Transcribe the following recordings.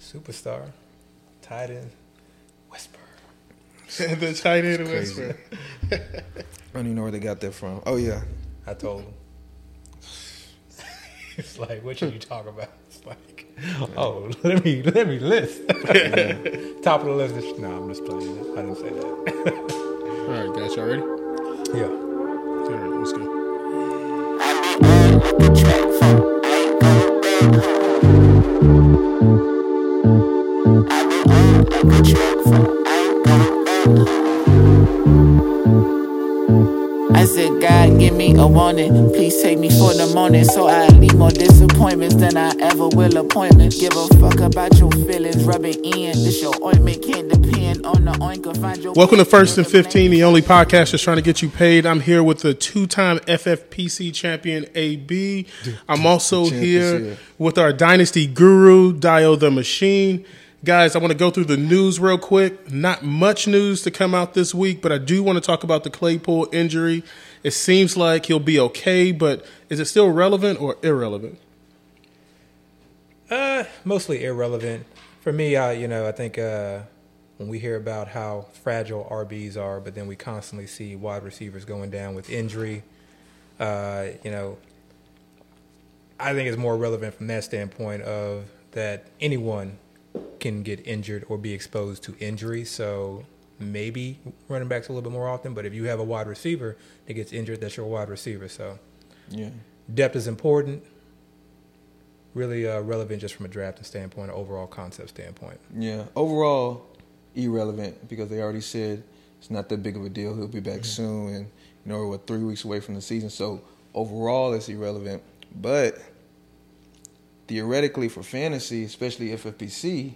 Superstar, tight end, whisper. the tight end whisper. I don't even know where they got that from. Oh yeah, I told him. it's like, what should you talk about? It's like, oh, let me let me list. Top of the list. Is, no, I'm just playing it. I didn't say that. All right, guys, y'all ready? yeah. Give me a warning. Please take me for the morning so I leave more disappointments than I ever will appointments. Give a fuck about your feelings, rub it in. This your ointment can't depend on the oinker. Find your Welcome to First and 15, the only podcast that's trying to get you paid. I'm here with the two time FFPC champion, AB. I'm also here here. with our dynasty guru, Dio the Machine. Guys, I want to go through the news real quick. Not much news to come out this week, but I do want to talk about the Claypool injury. It seems like he'll be okay, but is it still relevant or irrelevant? Uh, mostly irrelevant for me. I, you know, I think uh, when we hear about how fragile RBs are, but then we constantly see wide receivers going down with injury. Uh, you know, I think it's more relevant from that standpoint of that anyone can get injured or be exposed to injury. So maybe running backs a little bit more often. But if you have a wide receiver that gets injured, that's your wide receiver. So yeah. depth is important. Really uh, relevant just from a drafting standpoint, overall concept standpoint. Yeah. Overall, irrelevant because they already said it's not that big of a deal. He'll be back soon, and you know we're three weeks away from the season. So overall, it's irrelevant. But theoretically, for fantasy, especially FFPC,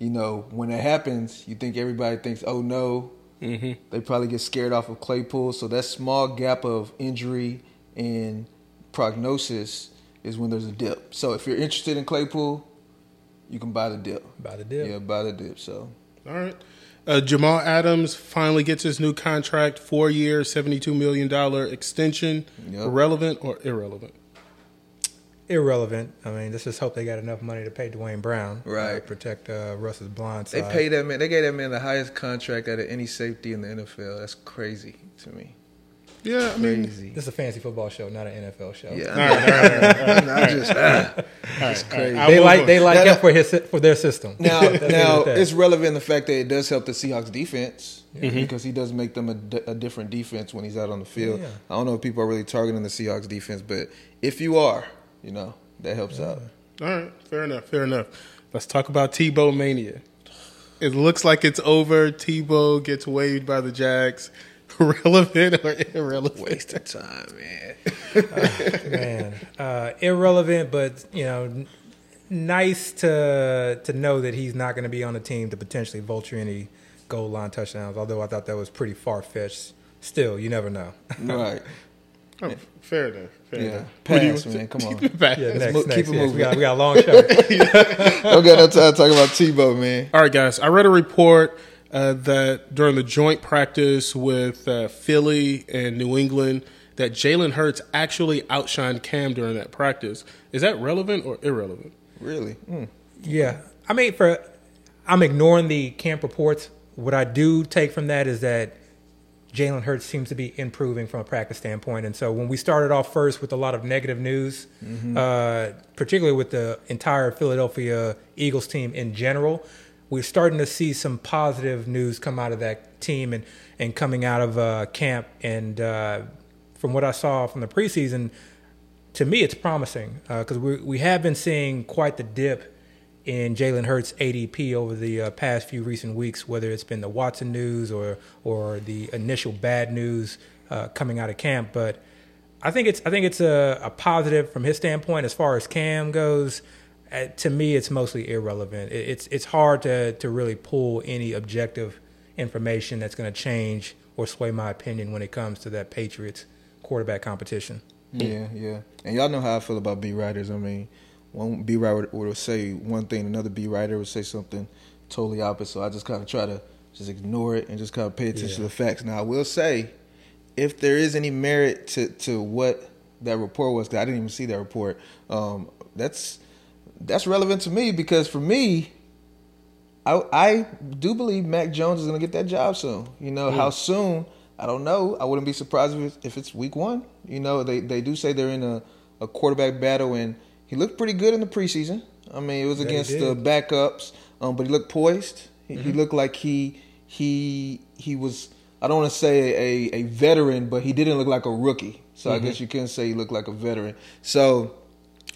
you know when that happens, you think everybody thinks, "Oh no." Mm-hmm. They probably get scared off of Claypool. So that small gap of injury and prognosis is when there's a dip. So if you're interested in Claypool, you can buy the dip. Buy the dip. Yeah, buy the dip. So All right. Uh, Jamal Adams finally gets his new contract, four year, $72 million extension. Yep. Relevant or irrelevant? Irrelevant. I mean, let's just hope they got enough money to pay Duane Brown. uh, Right. protect uh, Russ's blind side. they side. paid that man. They gave that man the highest contract out of any safety in the NFL. That's crazy to me. Yeah, I mean, Crazy. This is a fancy football show, not an NFL show. Yeah, all right, all right, all right. Just it's crazy. They like they like Now, him for his for their system. Now, Let's leave it now it's relevant in the fact that it does help the Seahawks defense because he does make them a, a different defense when he's out on the field. Yeah. I don't know if people are really targeting the Seahawks defense, but if you are, you know that helps out. All right, fair enough, fair enough. Let's talk about Tebow mania. It looks like it's over. Tebow gets waived by the Jags. Relevant or irrelevant? Waste of time, man. man, uh, irrelevant, but you know, n- nice to to know that he's not going to be on the team to potentially vulture any goal line touchdowns. Although I thought that was pretty far fetched. Still, you never know. right? Oh, fair enough. Fair Yeah. enough. What do you Pass, man. Come on. Keep back. Yeah, Let's next, mo- next. keep it yes, we moving. got we got a long show. Don't got no time to talk about Tebow, man. All right, guys. I read a report uh, that during the joint practice with uh, Philly and New England, that Jalen Hurts actually outshined Cam during that practice. Is that relevant or irrelevant? Really? Mm. Yeah, I mean, for I'm ignoring the camp reports. What I do take from that is that Jalen Hurts seems to be improving from a practice standpoint, and so when we started off first with a lot of negative news, uh, particularly with the entire Philadelphia Eagles team in general, we're starting to see some positive news come out of that team and and coming out of uh, camp. And uh, from what I saw from the preseason, to me, it's promising because we we have been seeing quite the dip in Jalen Hurts' ADP over the uh, past few recent weeks, whether it's been the Watson news or or the initial bad news uh, coming out of camp. But I think it's I think it's a, a positive from his standpoint as far as Cam goes. Uh, to me, it's mostly irrelevant. It, it's it's hard to to really pull any objective information that's going to change or sway my opinion when it comes to that Patriots quarterback competition. Yeah, yeah. And y'all know how I feel about B writers. I mean, one B writer would say one thing, another B writer would say something totally opposite. So I just kind of try to just ignore it and just kind of pay attention to the facts. Now I will say, if there is any merit to to what that report was, because I didn't even see that report. Um, that's that's relevant to me because for me, I I do believe Mac Jones is going to get that job soon. You know how soon? I don't know. I wouldn't be surprised if it's, if it's week one. You know they they do say they're in a, a quarterback battle, and he looked pretty good in the preseason. I mean, it was Yeah, against the backups, um, but he looked poised. He, Mm-hmm. he looked like he he he was. I don't want to say a, a veteran, but he didn't look like a rookie. So Mm-hmm. I guess you can say he looked like a veteran. So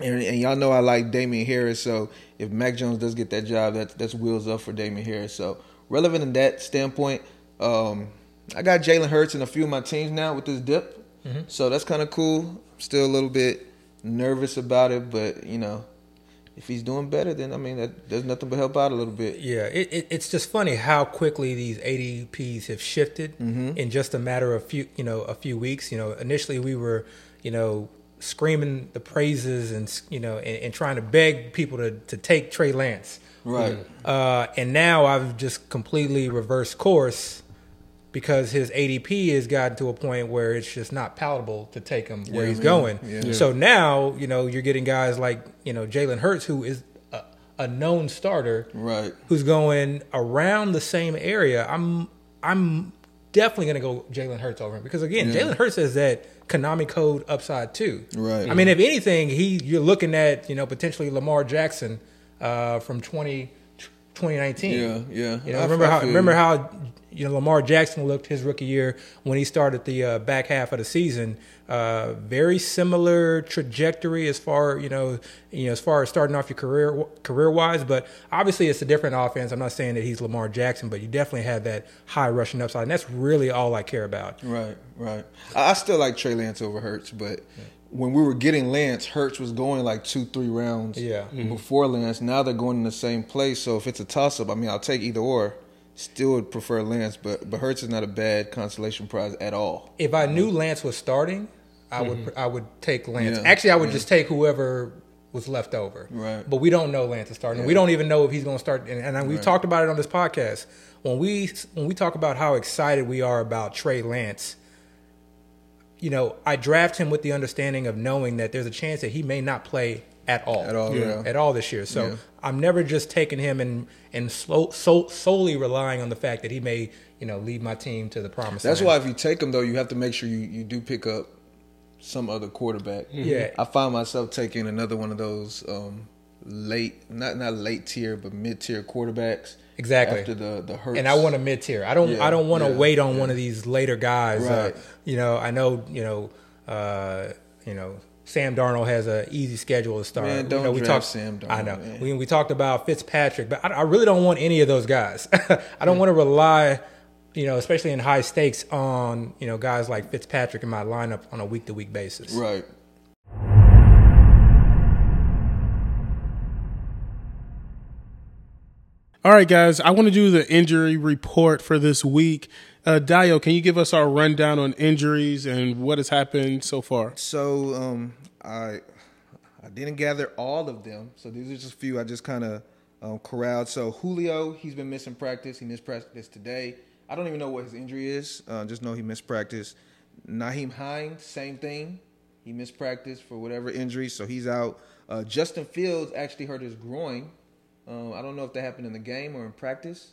and, and y'all know I like Damien Harris. So if Mac Jones does get that job, that's that's wheels up for Damien Harris. So relevant in that standpoint, um, I got Jalen Hurts in a few of my teams now with this dip. So that's kind of cool. Still a little bit nervous about it, but you know, if he's doing better, then I mean, that, there's nothing but help out a little bit. Yeah, it, it, it's just funny how quickly these ADPs have shifted in just a matter of few, you know, a few weeks. You know, initially we were, you know, screaming the praises and you know, and, and trying to beg people to to take Trey Lance. Right. Uh, and now I've just completely reversed course because his ADP has gotten to a point where it's just not palatable to take him where Yeah, he's man. going. Yeah. So now, you know, you're getting guys like, you know, Jalen Hurts, who is a, a known starter, Right. who's going around the same area. I'm I'm definitely going to go Jalen Hurts over him because again, Yeah. Jalen Hurts has that Konami code upside too. Right. I mean, if anything, he you're looking at you know potentially Lamar Jackson uh, from 20, 2019. Yeah, yeah. You know, I- remember how remember how you know Lamar Jackson looked his rookie year when he started the uh, back half of the season. Uh, very similar trajectory as far you know you know as far as starting off your career career wise, but obviously it's a different offense. I'm not saying that he's Lamar Jackson, but you definitely have that high rushing upside, and that's really all I care about. Right, right. I, I still like Trey Lance over Hurts, but when we were getting Lance, Hurts was going like two, three rounds Yeah. before Lance. Now they're going in the same place. So if it's a toss up, I mean, I'll take either or. Still would prefer Lance, but but Hurts is not a bad consolation prize at all. If I knew Lance was starting, I would mm-hmm. I would take Lance. Yeah, Actually, I would just take whoever was left over. Right. But we don't know Lance is starting. We don't even know if he's going to start. And, and we've talked about it on this podcast. When we when we talk about how excited we are about Trey Lance, you know, I draft him with the understanding of knowing that there's a chance that he may not play at all. At all, yeah. At all this year. So Yeah. I'm never just taking him and and slow, so, solely relying on the fact that he may you know lead my team to the promise. That's land. why if you take him though, you have to make sure you, you do pick up some other quarterback. Yeah. I find myself taking another one of those um, late, not not late tier, but mid tier quarterbacks. Exactly. after the the Hurts. and I want a mid tier. I don't. Yeah, I don't want to yeah, wait on yeah. one of these later guys. Uh, Right. you know, I know. You know. Uh, you know, Sam Darnold has an easy schedule to start. Man, don't know, we draft talked, Sam Darnold, I know. man. We we talked about Fitzpatrick, but I, I really don't want any of those guys. I don't want to rely. You know, especially in high stakes, on you know guys like Fitzpatrick in my lineup on a week to week basis. right. All right, guys, I want to do the injury report for this week. Uh, Dio, can you give us our rundown on injuries and what has happened so far? So um, I I didn't gather all of them. So these are just a few I just kind of um, corralled. So Julio, he's been missing practice. He missed practice today. I don't even know what his injury is. Uh, just know he missed practice. Nyheim Hines, same thing. He missed practice for whatever injury, so he's out. Uh, Justin Fields actually hurt his groin. Um, I don't know if that happened in the game or in practice,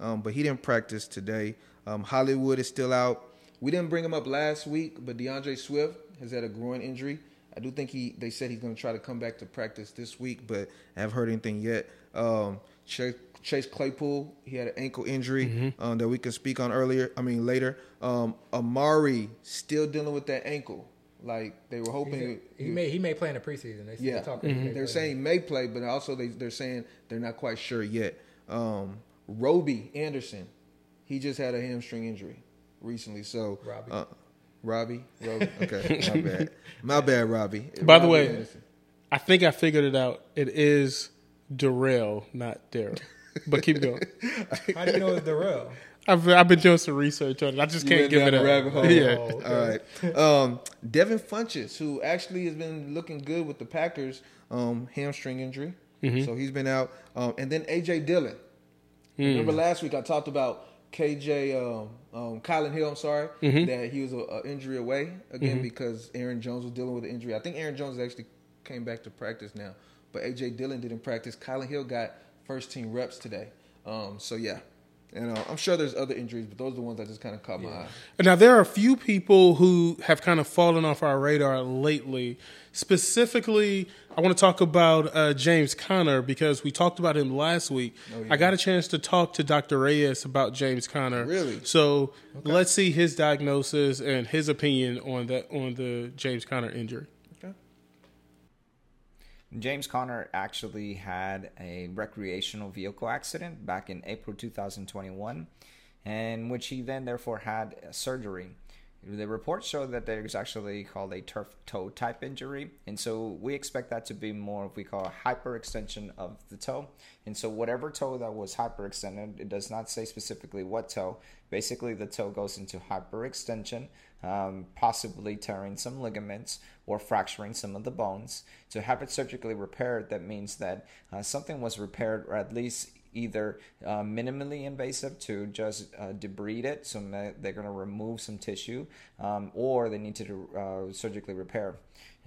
um, but he didn't practice today. Um, Hollywood is still out. We didn't bring him up last week, but DeAndre Swift has had a groin injury. I do think he. They said he's going to try to come back to practice this week, but I haven't heard anything yet. Um, Chase, Chase Claypool, he had an ankle injury um, that we can speak on earlier. I mean later. Um, Amari still dealing with that ankle. Like they were hoping He, he may he may play in the preseason. They yeah, they're talking. he they're play. saying he may play, but also they they're saying they're not quite sure yet. Um, Roby Anderson, he just had a hamstring injury recently. So Robbie. uh, Robbie, Roby, okay, my bad, my bad, Robbie. By the way, Anderson. I think I figured it out. It is Darrell, not Daryl. But keep going. How do you know it's Darrell? I've, I've been doing some research on it. I just You can't went give down it the up. rabbit hole. Yeah. Oh. All right. Um, Devin Funchess, who actually has been looking good with the Packers, um, hamstring injury. Mm-hmm. So he's been out. Um, and then AJ Dillon. Mm. Remember last week I talked about KJ, um, um, Kylin Hill, I'm sorry, Mm-hmm. that he was a, a injury away again because Aaron Jones was dealing with an injury. I think Aaron Jones actually came back to practice now. But AJ Dillon didn't practice. Kylin Hill got first team reps today. Um, so yeah, and uh, I'm sure there's other injuries, but those are the ones that just kind of caught my eye. Now there are a few people who have kind of fallen off our radar lately. Specifically, I want to talk about uh, James Conner because we talked about him last week. Oh, I got a chance to talk to Dr. Reyes about James Conner. Really? So let's see his diagnosis and his opinion on that on the James Conner injury. James Conner actually had a recreational vehicle accident back in April 2021, in which he then therefore had surgery. The reports show that there's actually called a turf toe type injury, and so we expect that to be more of we call a hyperextension of the toe. And so whatever toe that was hyperextended, it does not say specifically what toe. Basically, the toe goes into hyperextension, um, possibly tearing some ligaments or fracturing some of the bones. To have it surgically repaired, that means that uh, something was repaired, or at least either uh, minimally invasive to just uh, debride it, so they're going to remove some tissue, um, or they need to uh, surgically repair.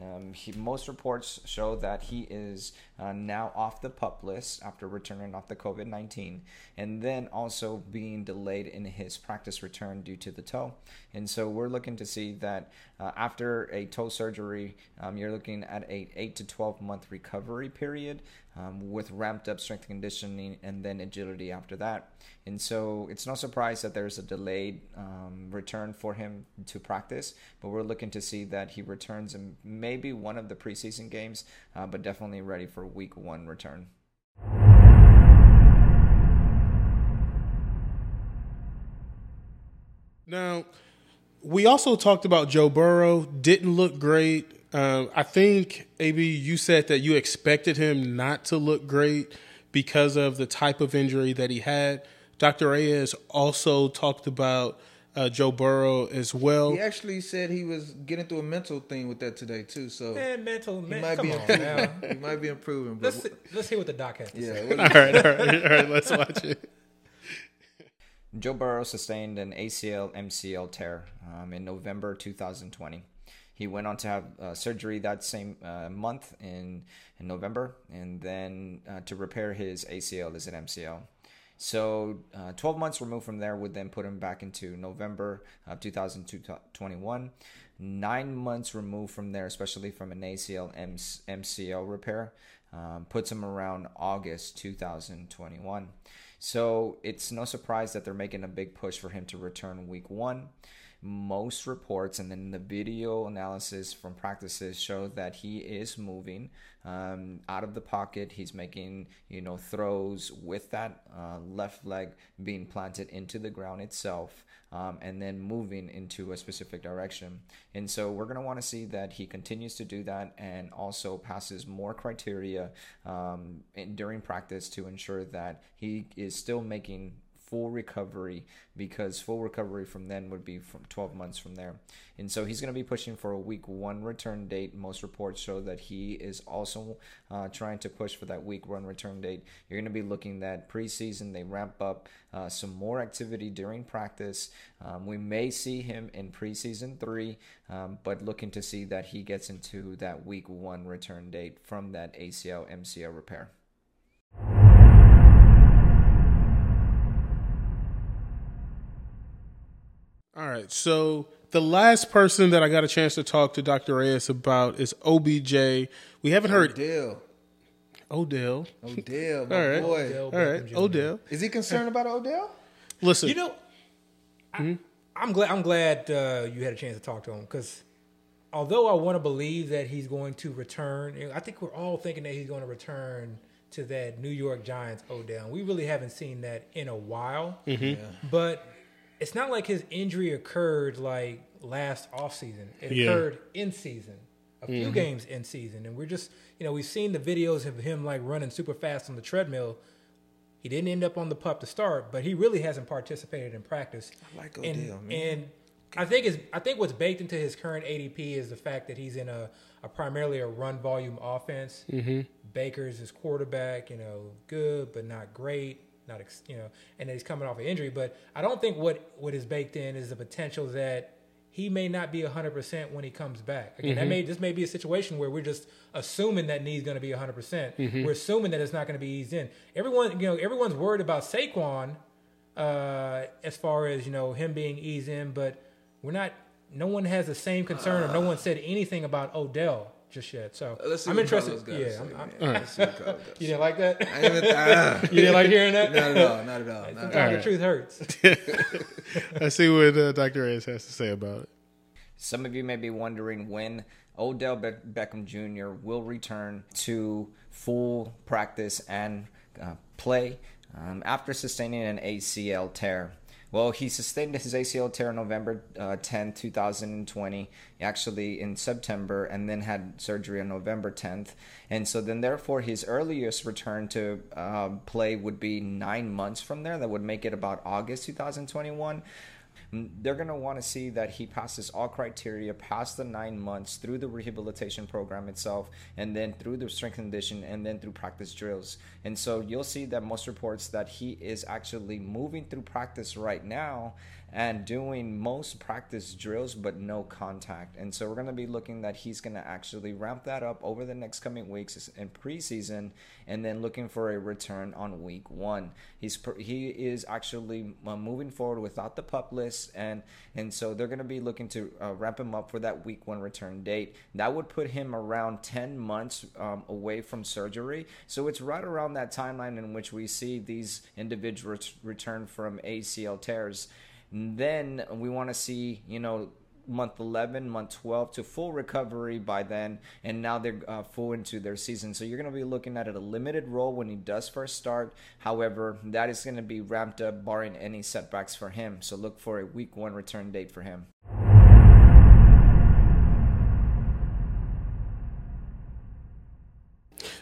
Um, he, most reports show that he is uh, now off the pup list after returning off the COVID 19, and then also being delayed in his practice return due to the toe. And so we're looking to see that uh, after a toe surgery, um, you're looking at a 8 to 12 month recovery period um, with ramped up strength conditioning and then agility after that. And so it's no surprise that there's a delayed um, return for him to practice, but we're looking to see that he returns in maybe one of the preseason games, uh, but definitely ready for week one return. Now, we also talked about Joe Burrow. Didn't look great. Um, I think, AB, you said that you expected him not to look great because of the type of injury that he had. Dr. Reyes also talked about uh, Joe Burrow as well. He actually said he was getting through a mental thing with that today too. So Man, mental, he man, might come be on improving. now. he might be improving. But Let's let's hear what the doc has to yeah, say. what all right, all right, all right. Let's watch it. Joe Burrow sustained an ACL MCL tear um, in November 2020. He went on to have uh, surgery that same uh, month in, in November, and then uh, to repair his ACL is an MCL. So, uh, 12 months removed from there would then put him back into November of 2021. Nine months removed from there, especially from an ACL MCL repair, um, puts him around August 2021. So it's no surprise that they're making a big push for him to return week one. Most reports and then the video analysis from practices show that he is moving um, out of the pocket. He's making you know throws with that uh, left leg being planted into the ground itself. Um, and then moving into a specific direction. And so we're going to want to see that he continues to do that and also passes more criteria um, in, during practice to ensure that he is still making full recovery because full recovery from then would be from 12 months from there. And so he's going to be pushing for a week one return date. Most reports show that he is also uh, trying to push for that week one return date. You're going to be looking at preseason, they ramp up uh, some more activity during practice. Um, we may see him in preseason three, um, but looking to see that he gets into that week one return date from that ACL MCL repair. All right. So the last person that I got a chance to talk to Dr. Reyes about is OBJ. We haven't heard Odell. Odell. Odell, my All right. boy. Odell All right, Jr. Odell. Is he concerned about Odell? Listen, You know, I, I'm glad. I'm glad uh, you had a chance to talk to him because although I want to believe that he's going to return, I think we're all thinking that he's going to return to that New York Giants Odell. We really haven't seen that in a while. But it's not like his injury occurred like last offseason. It Yeah. occurred in season. A few games in season. And we're just, you know, we've seen the videos of him like running super fast on the treadmill. He didn't end up on the pup to start, but he really hasn't participated in practice. I like and, Odell, man. And I think is I think what's baked into his current ADP is the fact that he's in a, a primarily a run volume offense. Mm-hmm. Baker's his quarterback, you know, good but not great, not ex, you know, and then he's coming off an injury. But I don't think what what is baked in is the potential that he may not be 100% when he comes back. Again, Mm-hmm. that may this may be a situation where we're just assuming that knee's going to be 100%. percent Mm-hmm. We're assuming that it's not going to be eased in. Everyone, you know, everyone's worried about Saquon uh, as far as you know him being eased in, but we're not. No one has the same concern, or no one said anything about Odell just yet. So Let's see I'm interested. Carlos got to Yeah, I'm, I'm, man. Let's see what Carlos got to you didn't like that. I even- ah, you didn't like hearing that. not at all. Not at all. Not at all. The truth hurts. Let's see what uh, Dr. Reyes has to say about it. Some of you may be wondering when Odell Be- Beckham Jr. will return to full practice and uh, play um, after sustaining an ACL tear. Well, he sustained his ACL tear on November uh, 10, 2020, actually in September, and then had surgery on November 10th. And so then, therefore, his earliest return to uh, play would be nine months from there. That would make it about August 2021 they're going to want to see that he passes all criteria past the nine months through the rehabilitation program itself and then through the strength condition and then through practice drills. And so you'll see that most reports that he is actually moving through practice right now and doing most practice drills but no contact. And so we're going to be looking that he's going to actually ramp that up over the next coming weeks in preseason and then looking for a return on week one. He's he is actually uh, moving forward without the pup list and and so they're going to be looking to uh, ramp him up for that week one return date. That would put him around 10 months um, away from surgery. So it's right around that timeline in which we see these individuals return from acl tears then we want to see you know month 11 month 12 to full recovery by then and now they're uh, full into their season. So you're going to be looking at a limited role when he does first start. However that is going to be ramped up barring any setbacks for him. So look for a week one return date for him.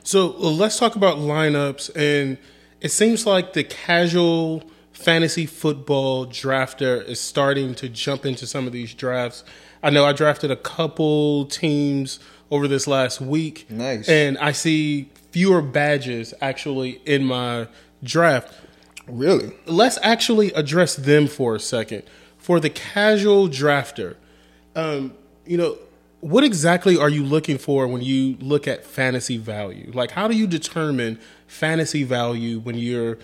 So uh, let's talk about lineups. And it seems like the casual fantasy football drafter is starting to jump into some of these drafts. I know I drafted a couple teams over this last week. Nice. And I see fewer badges actually in my draft. Really? Let's actually address them for a second. For the casual drafter, um, you know, what exactly are you looking for when you look at fantasy value? Like, how do you determine fantasy value when you're,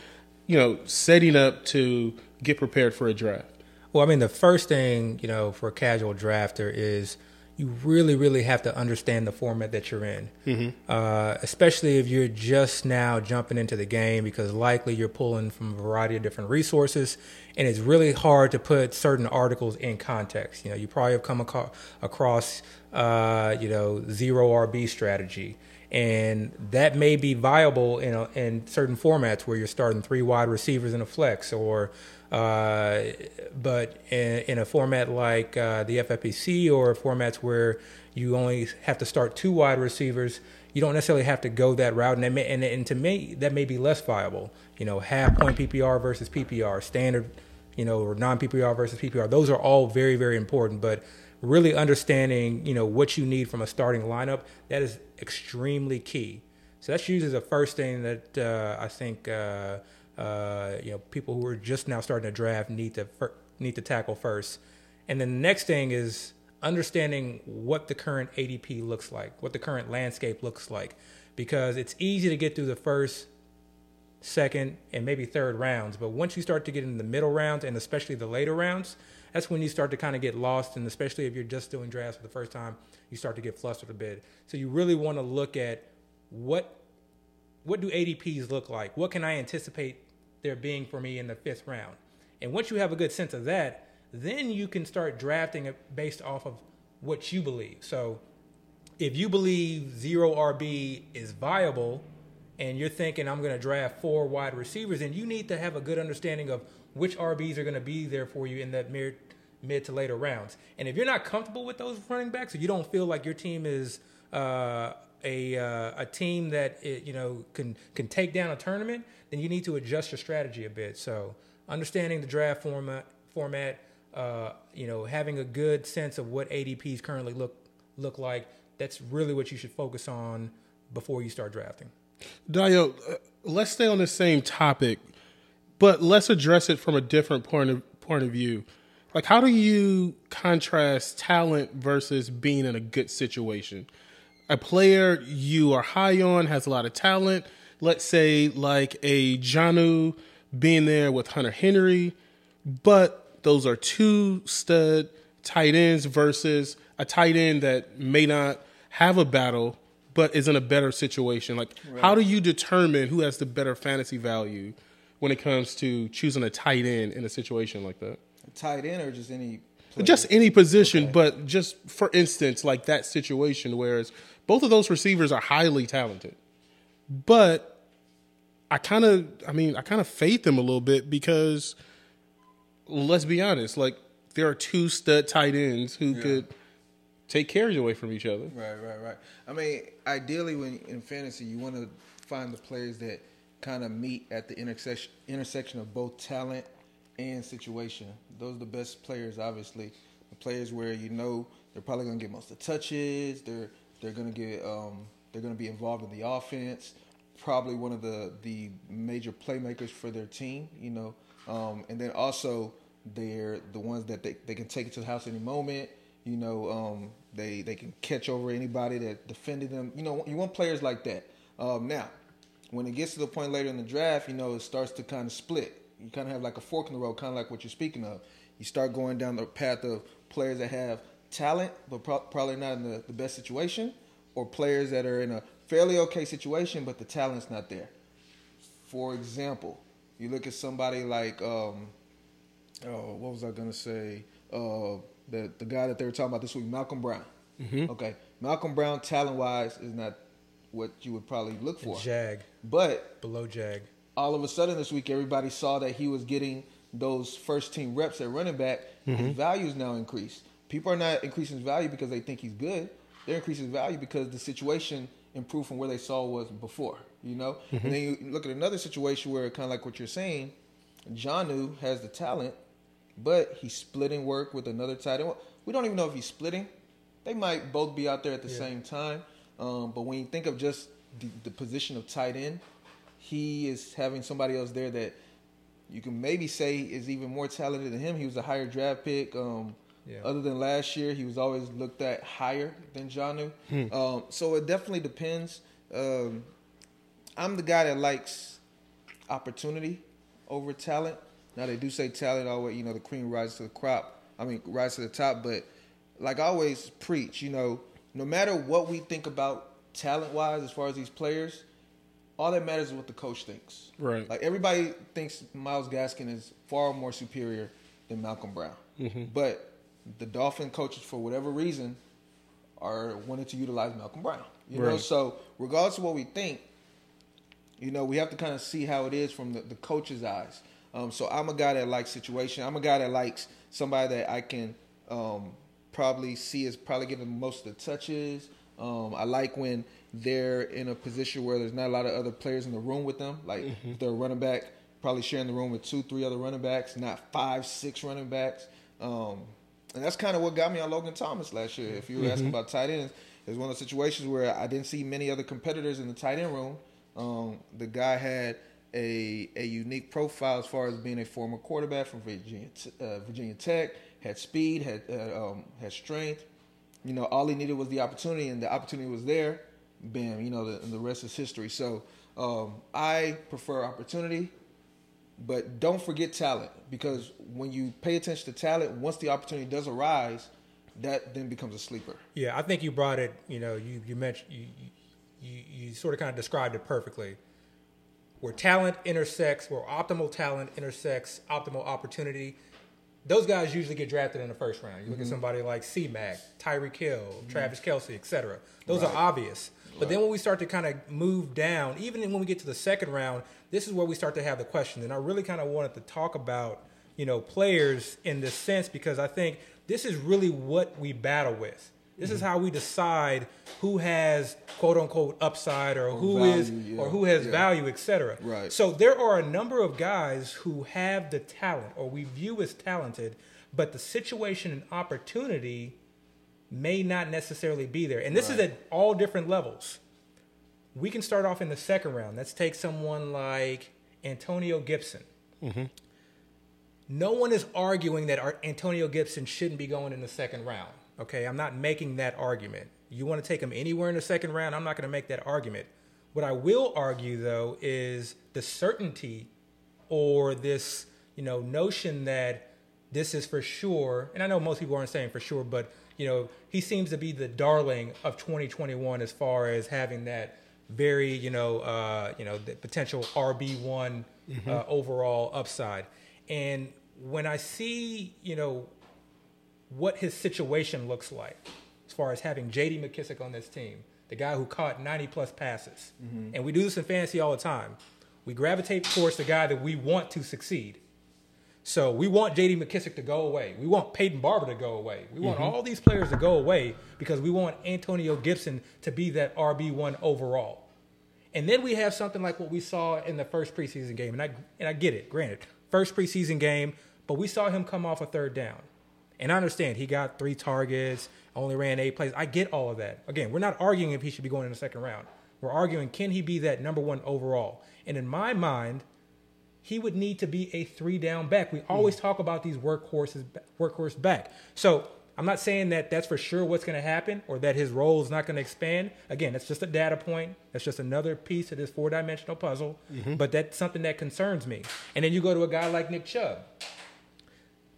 you know, setting up to get prepared for a draft? Well, I mean, the first thing, you know, for a casual drafter is you really, really have to understand the format that you're in, mm-hmm. uh, especially if you're just now jumping into the game because likely you're pulling from a variety of different resources, and it's really hard to put certain articles in context. You know, you probably have come aco- across, uh, you know, zero RB strategy. And that may be viable in a, in certain formats where you're starting three wide receivers in a flex, or uh, but in, in, a format like uh, the FFPC or formats where you only have to start two wide receivers, you don't necessarily have to go that route. And, may, and, and to me, that may be less viable. You know, half point PPR versus PPR, standard, you know, or non PPR versus PPR. Those are all very, very important. But really understanding, you know, what you need from a starting lineup, that is extremely key. So that's usually the first thing that uh, I think uh, uh, you know people who are just now starting to draft need to fir- need to tackle first. And then the next thing is understanding what the current ADP looks like, what the current landscape looks like, because it's easy to get through the first, second, and maybe third rounds. But once you start to get in the middle rounds and especially the later rounds, that's when you start to kind of get lost. And especially if you're just doing drafts for the first time, you start to get flustered a bit. So you really want to look at what what do ADPs look like? What can I anticipate there being for me in the fifth round? And once you have a good sense of that, then you can start drafting it based off of what you believe. So if you believe zero RB is viable and you're thinking I'm going to draft four wide receivers, then you need to have a good understanding of which RBs are going to be there for you in that mid, mid to later rounds. And if you're not comfortable with those running backs, or you don't feel like your team is uh, a uh, a team that it, you know can can take down a tournament, then you need to adjust your strategy a bit. So understanding the draft format format, uh, you know, having a good sense of what ADPs currently look look like. That's really what you should focus on before you start drafting. Dio, uh, let's stay on the same topic, but let's address it from a different point of point of view. Like, how do you contrast talent versus being in a good situation? A player you are high on has a lot of talent. Let's say, like a Jonnu being there with Hunter Henry, but those are two stud tight ends versus a tight end that may not have a battle but is in a better situation. Like, how do you determine who has the better fantasy value when it comes to choosing a tight end in a situation like that? Tight end or just any. player? Just any position, but just for instance, like that situation, whereas both of those receivers are highly talented, but I kind of, I mean, I kind of faith them a little bit because let's be honest, like there are two stud tight ends who could take carries away from each other. Right, right, right. I mean, ideally, when in fantasy, you want to find the players that kind of meet at the intersection intersection of both talent and situation. Those are the best players, obviously. The players where you know they're probably to get most of the touches. They're they're to get um, they're to be involved in the offense. Probably one of the the major playmakers for their team. You know, um, and then also they're the ones that they, they can take it to the house any moment. You know, um, they they can catch over anybody that defended them. You know, you want players like that. Um, now, when it gets to the point later in the draft, you know, it starts to kind of split. You kind of have like a fork in the road, kind of like what you're speaking of. You start going down the path of players that have talent, but pro- probably not in the, the best situation, or players that are in a fairly okay situation, but the talent's not there. For example, you look at somebody like, um, oh, what was I gonna say? Uh, the the guy that they were talking about this week, Malcolm Brown. Okay, Malcolm Brown, talent wise, is not what you would probably look for. Jag, But below Jag. All of a sudden this week, everybody saw that he was getting those first team reps at running back. His value is now increased. People are not increasing his value because they think he's good. They're increasing his value because the situation improved from where they saw was before. You know, and then you look at another situation where kind of like what you're saying, Jonnu has the talent, but he's splitting work with another tight end. We don't even know if he's splitting. They might both be out there at the same time. Um, but when you think of just the, the position of tight end, he is having somebody else there that you can maybe say is even more talented than him. He was a higher draft pick. Um, Yeah. Other than last year, he was always looked at higher than Jonnu. Um, so it definitely depends. Um, I'm the guy that likes opportunity over talent. Now they do say talent always, you know, the cream rises to the crop. I mean, rises to the top. But like I always preach, you know, no matter what we think about talent wise, as far as these players, all that matters is what the coach thinks. Right. Like everybody thinks Myles Gaskin is far more superior than Malcolm Brown. But the Dolphin coaches, for whatever reason, are wanting to utilize Malcolm Brown. You know, so regardless of what we think, you know, we have to kind of see how it is from the, the coach's eyes. Um, so I'm a guy that likes situation. I'm a guy that likes somebody that I can um, probably see is probably getting most of the touches. Um, I like when they're in a position where there's not a lot of other players in the room with them. Like if they're running back, probably sharing the room with two, three other running backs, not five, six running backs. Um, and that's kind of what got me on Logan Thomas last year. If you were asking about tight ends, it's one of the situations where I didn't see many other competitors in the tight end room. Um, the guy had a a unique profile as far as being a former quarterback from Virginia uh, Virginia Tech. Had speed, had uh, um, had strength. You know, all he needed was the opportunity, and the opportunity was there. Bam, you know, the, the rest is history. So um, I prefer opportunity, but don't forget talent because when you pay attention to talent, once the opportunity does arise, that then becomes a sleeper. Yeah, I think you brought it. You know, you you mentioned you you, you sort of kind of described it perfectly. Where talent intersects, where optimal talent intersects optimal opportunity, those guys usually get drafted in the first round. You look at mm-hmm. somebody like C Mac, Tyreek Hill, mm-hmm. Travis Kelce, etc. Those are obvious. But then when we start to kind of move down, even when we get to the second round, this is where we start to have the question. And I really kind of wanted to talk about, you know, players in this sense because I think this is really what we battle with. This is mm-hmm. how we decide who has quote unquote upside or, who is value, yeah. or who has Yeah. value, etc. Right. So there are a number of guys who have the talent or we view as talented, but the situation and opportunity may not necessarily be there. And this is at all different levels. We can start off in the second round. Let's take someone like Antonio Gibson. Mm-hmm. no one is arguing that Antonio Gibson shouldn't be going in the second round. Okay, I'm not making that argument. You want to take him anywhere in the second round, I'm not going to make that argument. What I will argue though is the certainty or this, you know, notion that this is for sure. And I know most people aren't saying for sure, but you know, he seems to be the darling of 2021 as far as having that very, you know, uh, you know, the potential RB one uh, overall upside. And when I see, you know, what his situation looks like as far as having J.D. McKissic on this team, the guy who caught 90 plus passes, mm-hmm. and we do this in fantasy all the time. We gravitate towards the guy that we want to succeed. So we want J.D. McKissic to go away. We want Peyton Barber to go away. We want mm-hmm. all these players to go away because we want Antonio Gibson to be that RB one overall. And then we have something like what we saw in the first preseason game, and I and I get it. Granted, first preseason game, but we saw him come off a third down, and I understand he got three targets, only ran eight plays. I get all of that. Again, we're not arguing if he should be going in the second round. We're arguing can he be that number one overall? And in my mind, he would need to be a three down back. We hmm. always talk about these workhorses, workhorse back. So I'm not saying that that's for sure what's going to happen or that his role is not going to expand. Again, that's just a data point. That's just another piece of this four dimensional puzzle. Mm-hmm. But that's something that concerns me. And then you go to a guy like Nick Chubb.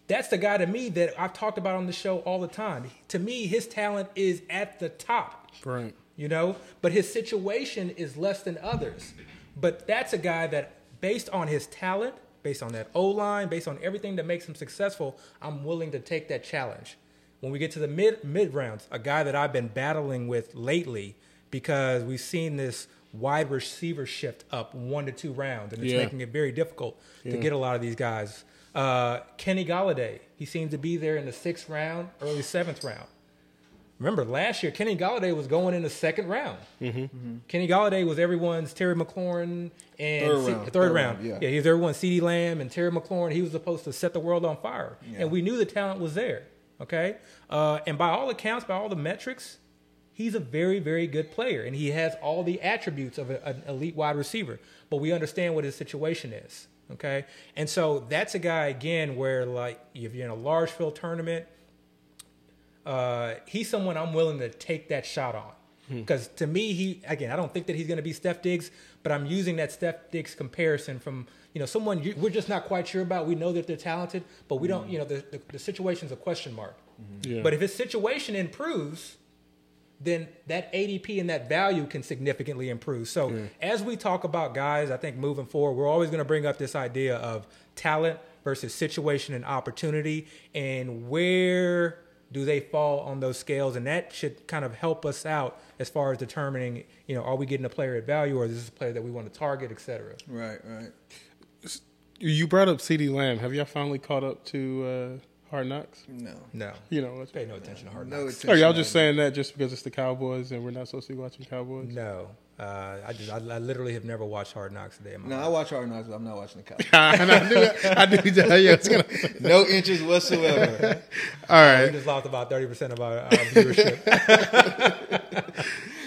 That's the guy to me that I've talked about on the show all the time. To me, his talent is at the top Right. you know but his situation is less than others but that's a guy that based on his talent based on that o-line based on everything that makes him successful i'm willing to take that challenge when we get to the mid mid rounds a guy that i've been battling with lately because we've seen this wide receiver shift up one to two rounds and it's Yeah. making it very difficult to get a lot of these guys uh, kenny golladay he seemed to be there in the sixth round early seventh round Remember, last year Kenny Golladay was going in the second round. Mm-hmm. Kenny Golladay was everyone's Terry McLaurin and Third C- round. third, Third round. round, yeah. yeah, he was everyone's CeeDee Lamb and Terry McLaurin. He was supposed to set the world on fire, and we knew the talent was there. Okay, uh, and by all accounts, by all the metrics, he's a very, very good player, and he has all the attributes of a, an elite wide receiver. But we understand what his situation is. Okay, and so that's a guy again where like if you're in a large field tournament uh, he's someone I'm willing to take that shot on. Hmm. Because to me, he again, I don't think that he's going to be Steph Diggs, but I'm using that Steph Diggs comparison from you know someone you, we're just not quite sure about. We know that they're talented, but we don't. Hmm. You know, the, the, the situation's a question mark. Hmm. Yeah. But if his situation improves, then that ADP and that value can significantly improve. So as we talk about guys, I think moving forward, we're always going to bring up this idea of talent versus situation and opportunity, and where do they fall on those scales, and that should kind of help us out as far as determining, you know, are we getting a player at value, or is this a player that we want to target, et cetera. Right, right. You brought up CeeDee Lamb. Have y'all finally caught up to uh, Hard Knocks? No. No, You know, let's pay no attention to hard No knocks. attention. Are y'all just saying that just because it's the Cowboys and we're not supposed to be watching Cowboys? No, uh, I just I, I literally have never watched Hard Knocks a day in my No, life. I watch Hard Knocks, but I'm not watching the Cowboys. and I knew I knew that. Yeah, it's gonna. no interest whatsoever. All right. We just lost about thirty percent of our, our viewership.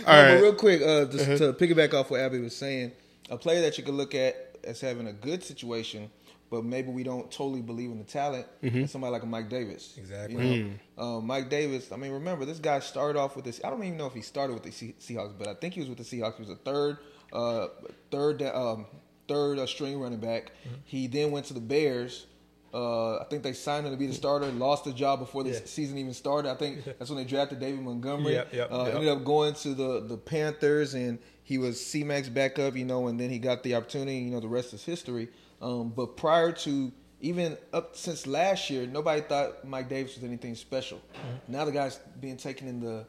all No, right. But real quick, uh, just to piggyback off what Abby was saying, a player that you could look at as having a good situation, but maybe we don't totally believe in the talent, is somebody like a Mike Davis. Exactly. You know? Uh, Mike Davis, I mean, remember, this guy started off with this. I don't even know if he started with the Se- Seahawks, but I think he was with the Seahawks. He was a third, uh, third, um, third uh, string running back. He then went to the Bears. Uh, I think they signed him to be the starter. Lost the job before the Yeah. season even started. I think that's when they drafted David Montgomery. Yep, yep, uh, yep. Ended up going to the the Panthers, and he was C-Max backup, you know, and then he got the opportunity. You know, the rest is history. Um, but prior to even up since last year, nobody thought Mike Davis was anything special. Mm-hmm. Now the guy's being taken in the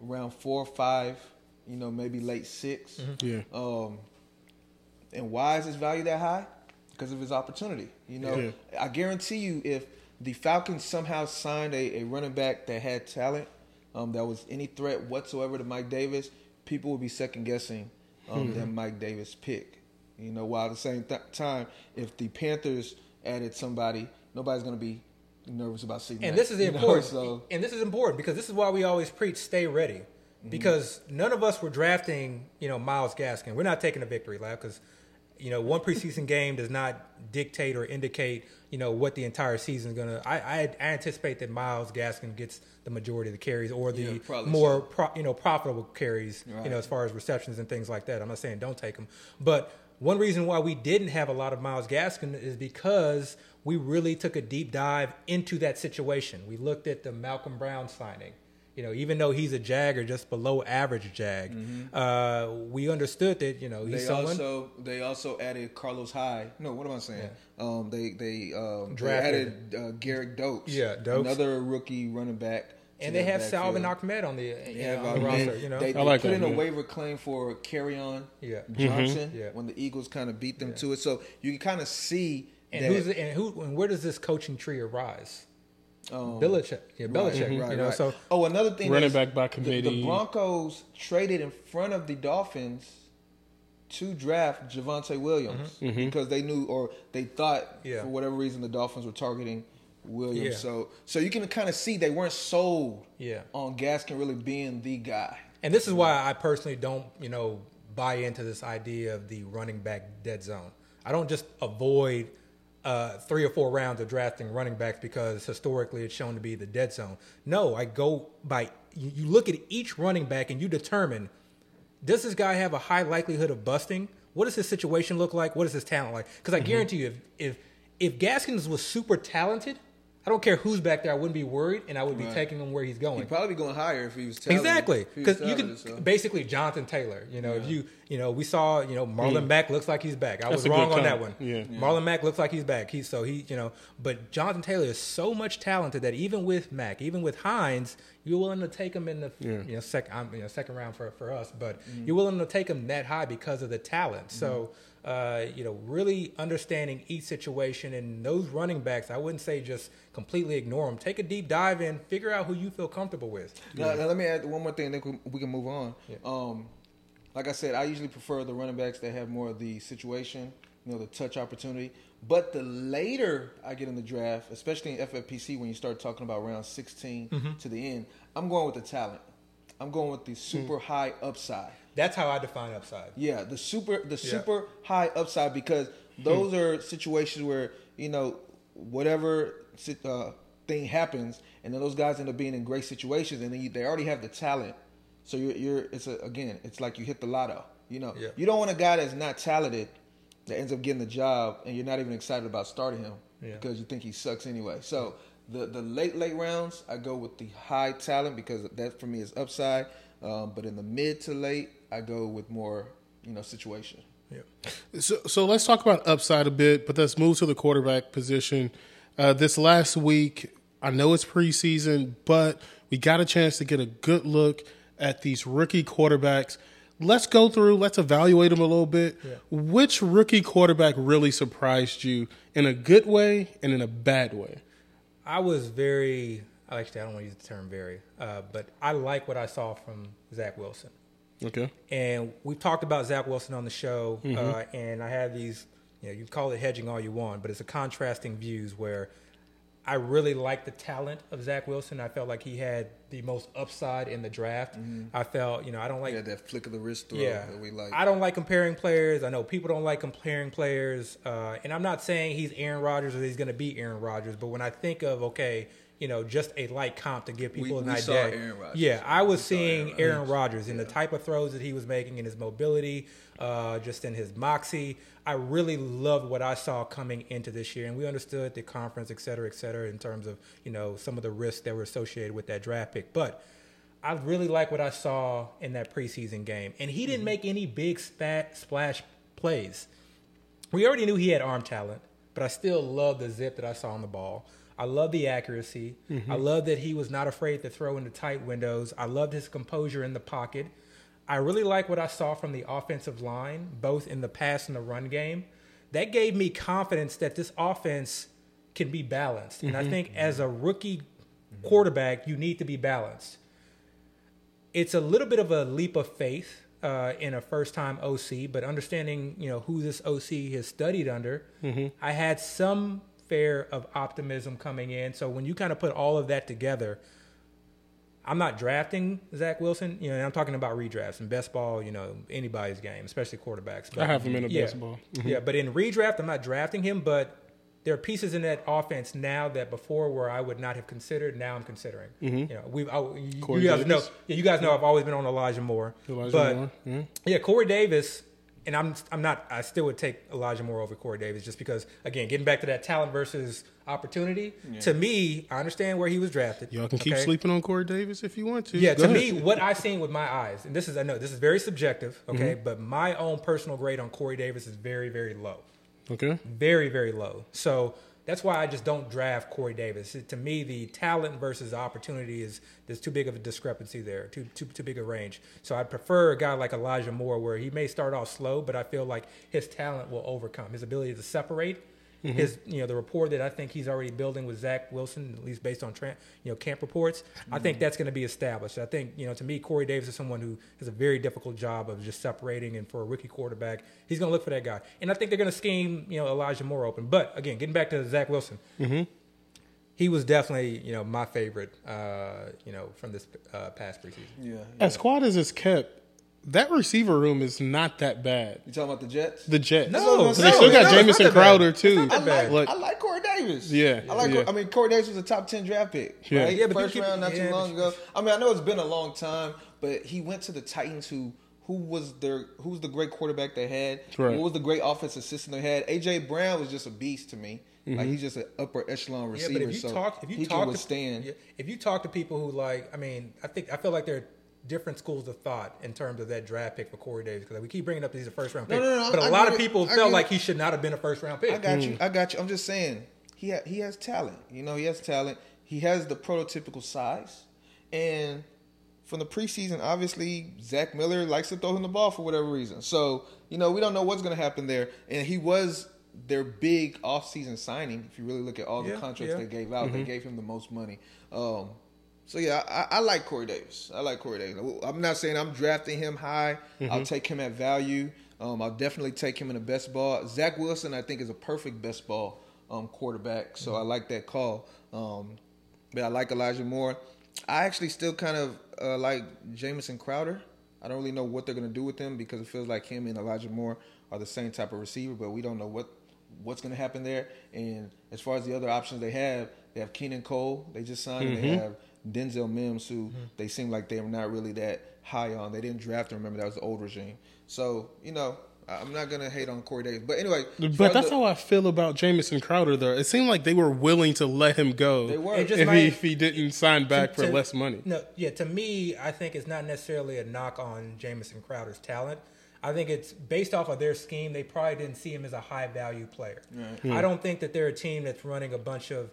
round four, five, you know, maybe late 6 Mm-hmm. Yeah. Um, and why is his value that high? Because of his opportunity. You know, Yeah. I guarantee you, if the Falcons somehow signed a, a running back that had talent, um, that was any threat whatsoever to Mike Davis, people would be second guessing um, Hmm. that Mike Davis pick. You know, while at the same th- time, if the Panthers added somebody, nobody's going to be nervous about seeing And that, this is you know, important. so and this is important because this is why we always preach stay ready. Mm-hmm. Because none of us were drafting, you know, Myles Gaskin. We're not taking a victory lap because, you know, one preseason game does not dictate or indicate, you know, what the entire season is going to. I, I anticipate that Myles Gaskin gets the majority of the carries or the Yeah, more so. pro, you know profitable carries, you know, as far as receptions and things like that. I'm not saying don't take them, but one reason why we didn't have a lot of Myles Gaskin is because we really took a deep dive into that situation. We looked at the Malcolm Brown signing. You know, even though he's a Jag or just below average Jag, uh, we understood that you know he's Mm-hmm. They someone. also they also added Carlos Hyde. No, what am I saying? Um, they they um, they Drafted. added uh, Gerrid Doaks. Yeah, Doaks. another rookie running back. To and they their have Salvon backfield. Ahmed on the, They you have know, on the roster. You know, they, they I like put in that, a waiver claim for Kerryon Yeah. Johnson Yeah. when the Eagles kind of beat them to it. So you can kind of see and that. who's and who and where does this coaching tree arise? um, Belichick, yeah, Belichick. Right, you know, right. so oh, another thing, Running is back by the- The. Broncos traded in front of the Dolphins to draft Javonte Williams because they knew or they thought Mm-hmm. Yeah. for whatever reason the Dolphins were targeting Williams. Yeah. So, so you can kind of see they weren't sold Yeah. on Gaskin really being the guy. And this is why I personally don't, you know, buy into this idea of the running back dead zone. I don't just avoid uh, three or four rounds of drafting running backs because historically it's shown to be the dead zone. No, I go by you, look at each running back and you determine does this guy have a high likelihood of busting? What does his situation look like? What is his talent like? Because I guarantee you, if if if Gaskins was super talented, I don't care who's back there, I wouldn't be worried, and I would be Right. taking him where he's going. He'd probably be going higher if he was talented. Exactly, If he was because you talented, could so. basically Jonathan Taylor. You know, if you you know we saw you know Marlon Mack looks like he's back. I That's was wrong on that one. Yeah. Marlon Mack looks like he's back. He's so he you know, but Jonathan Taylor is so much talented that even with Mack, even with Hines, you're willing to take him in the Yeah. you know second you know second round for for us, but Mm-hmm. you're willing to take him that high because of the talent. So. Uh, you know, really understanding each situation and those running backs, I wouldn't say just completely ignore them. Take a deep dive in, figure out who you feel comfortable with. Now, now let me add one more thing, then we- we can move on. Yeah. Um, like I said, I usually prefer the running backs that have more of the situation, you know, the touch opportunity. But the later I get in the draft, especially in FFPC, when you start talking about round 16 Mm-hmm. to the end, I'm going with the talent. I'm going with the super high upside. That's how I define upside. Yeah, the super the Yeah. super high upside because those are situations where you know whatever uh, thing happens, and then those guys end up being in great situations, and then you, they already have the talent. So you're, you're it's a, again, it's like you hit the lotto. You know, Yeah. you don't want a guy that's not talented that ends up getting the job, and you're not even excited about starting him Yeah. because you think he sucks anyway. So the the late late rounds, I go with the high talent because that for me is upside. Um, but in the mid to late, I go with more you know situation. Yeah. So, so let's talk about upside a bit, but let's move to the quarterback position. Uh, this last week, I know it's preseason, but we got a chance to get a good look at these rookie quarterbacks. Let's go through, let's evaluate them a little bit. Which rookie quarterback really surprised you in a good way and in a bad way? I was very, actually, I don't want to use the term very, uh, but I like what I saw from Zach Wilson. Okay. And we've talked about Zach Wilson on the show, uh, and I have these, you know, you call it hedging all you want, but it's a contrasting views where I really like the talent of Zach Wilson. I felt like he had the most upside in the draft. I felt, you know, I don't like that flick of the wrist throw yeah, that we like. I don't like comparing players. I know people don't like comparing players, uh, and I'm not saying he's Aaron Rodgers or he's going to be Aaron Rodgers. But when I think of okay, you know, just a light comp to give people We- an we idea. Aaron Rodgers. Yeah, I was We seeing Aaron Aaron Rodgers in the type of throws that he was making, in his mobility, uh, just in his moxie. I really loved what I saw coming into this year, and we understood the conference, et cetera, et cetera, in terms of you know some of the risks that were associated with that draft pick, but. I really like what I saw in that preseason game. And he didn't make any big spat, splash plays. We already knew he had arm talent, but I still love the zip that I saw on the ball. I love the accuracy. I mm-hmm. love that he was not afraid to throw into tight windows. I loved his composure in the pocket. I really like what I saw from the offensive line, both in the pass and the run game. That gave me confidence that this offense can be balanced. And I mm-hmm. think mm-hmm. as a rookie quarterback, you need to be balanced it's a little bit of a leap of faith uh, in a first time OC, but understanding you know who this OC has studied under, I had some fair of optimism coming in. So when you kind of put all of that together, I'm not drafting Zach Wilson. You know, and I'm talking about redrafts and best ball. You know, anybody's game, especially quarterbacks. But, I have him in a yeah, best ball. Mm-hmm. Yeah, but in redraft, I'm not drafting him. But there are pieces in that offense now that before where I would not have considered. Now I'm considering. You know, we've I, you, Mm-hmm. You guys know. Yeah, you guys know I've always been on Elijah Moore. Elijah but Moore, mhm. yeah, Corey Davis, and I'm I'm not. I still would take Elijah Moore over Corey Davis just because again, getting back to that talent versus opportunity. To me, I understand where he was drafted. Y'all can keep okay? sleeping on Corey Davis if you want to. Yeah, Go to ahead. me, what I've seen with my eyes, and this is I know this is very subjective, okay, Mm-hmm. but my own personal grade on Corey Davis is very very low, Okay. very very low. So that's why I just don't draft Corey Davis. It- to me, the talent versus opportunity is there's too big of a discrepancy there, too too too big a range. So I'd prefer a guy like Elijah Moore, where he may start off slow, but I feel like his talent will overcome his ability to separate. Mm-hmm. His, you know, the rapport that I think he's already building with Zach Wilson, at least based on, tran you know, camp reports, I Mm-hmm. think that's going to be established. I think, you know, to me, Corey Davis is someone who has a very difficult job of just separating, and for a rookie quarterback, he's going to look for that guy. And I think they're going to scheme, you know, Elijah Moore open. But again, getting back to Zach Wilson, Mm-hmm. he was definitely, you know, my favorite, uh, you know, from this uh, past preseason. Yeah. As quiet as it's kept, that receiver room is not that bad. You talking about the Jets? The Jets. No, they no, still got no, it's Jamison not that bad. Crowder too. It's not that I like, Like- I like Corey Davis. Yeah, I like. yeah. I mean, Corey Davis was a top ten draft pick. Yeah. right? Yeah, but you first keep- round not yeah, too long ago. I mean, I know it's been a long time, but he went to the Titans, who who was their who was the great quarterback they had. Right. What was the great offensive system they had? AJ Brown was just a beast to me. Like mm-hmm. he's just an upper echelon Yeah, receiver. but if you so talk, if you he talk can withstand. to, yeah, if you talk to people who like, I mean, I think I feel like there are different schools of thought in terms of that draft pick for Corey Davis because we keep bringing up that he's a first round pick, no, no, but a I lot of people I felt like he should not have been a first round pick. I got you. I got you. I'm just saying he ha- he has talent. You know, he has talent. He has the prototypical size, and from the preseason, obviously Zach Miller likes to throw him the ball for whatever reason. So you know, we don't know what's going to happen there. And he was their big offseason signing. If you really look at all the Yeah, contracts yeah. they gave out, they gave him the most money. Um, so yeah, I, I like Corey Davis. I like Corey Davis. I'm not saying I'm drafting him high. I'll take him at value. Um, I'll definitely take him in the best ball. Zach Wilson, I think, is a perfect best ball um, quarterback. So I like that call. Um, but I like Elijah Moore. I actually still kind of uh, like Jamison Crowder. I don't really know what they're going to do with him because it feels like him and Elijah Moore are the same type of receiver, but we don't know what what's going to happen there. And as far as the other options they have, they have Keelan Cole. They just signed. And they have Denzel Mims, who mm-hmm. they seem like they were not really that high on. They didn't draft him. Remember that was the old regime. So you know, I'm not going to hate on Corey Davis. But anyway, But that's the- how I feel about Jamison Crowder. Though it seemed like they were willing to let him go They were. Just if might- he if he didn't sign back for to- less money. No, yeah. To me, I think it's not necessarily a knock on Jamison Crowder's talent. I think it's based off of their scheme. They probably didn't see him as a high value player. Hmm. I don't think that they're a team that's running a bunch of,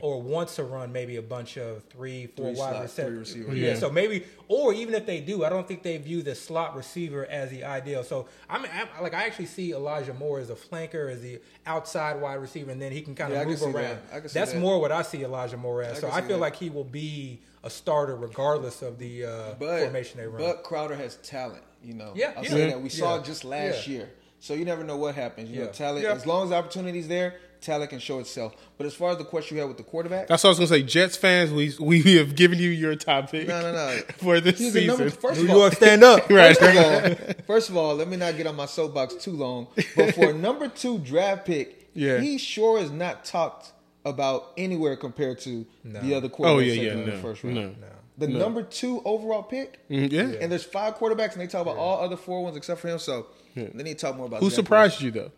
or wants to run maybe a bunch of three, four Three wide slot- receiver- three receivers. Yeah, Yeah. so maybe, or even if they do, I don't think they view the slot receiver as the ideal. So I'm, I'm like, I actually see Elijah Moore as a flanker, as the outside wide receiver, and then he can kind Yeah, I of can move see that. around. I can see That's that. more what I see Elijah Moore as. I so I feel that. like he will be a starter regardless of the uh, but, formation they run. But Crowder has talent, you know. Yeah, I'll yeah. say that. We saw it just last Yeah. year. So you never know what happens. You know, Yeah. talent Yeah. as long as the opportunity's there, talent can show itself. But as far as the question you had with the quarterback, That's what I was gonna say. Jets fans, we we have given you your topic. pick. no, no, no. for this He's the number- season. first New of all, York, stand up. right. First of all, first of all, let me not get on my soapbox too long. But for a number two draft pick, Yeah. he sure is not talked about anywhere compared to the other quarterbacks Oh, yeah, taken yeah, in the first round. no, the number two overall pick, Mm, yeah. and there's five quarterbacks, and they talk about all other four ones except for him. So they need to talk more about Who Zach surprised you though?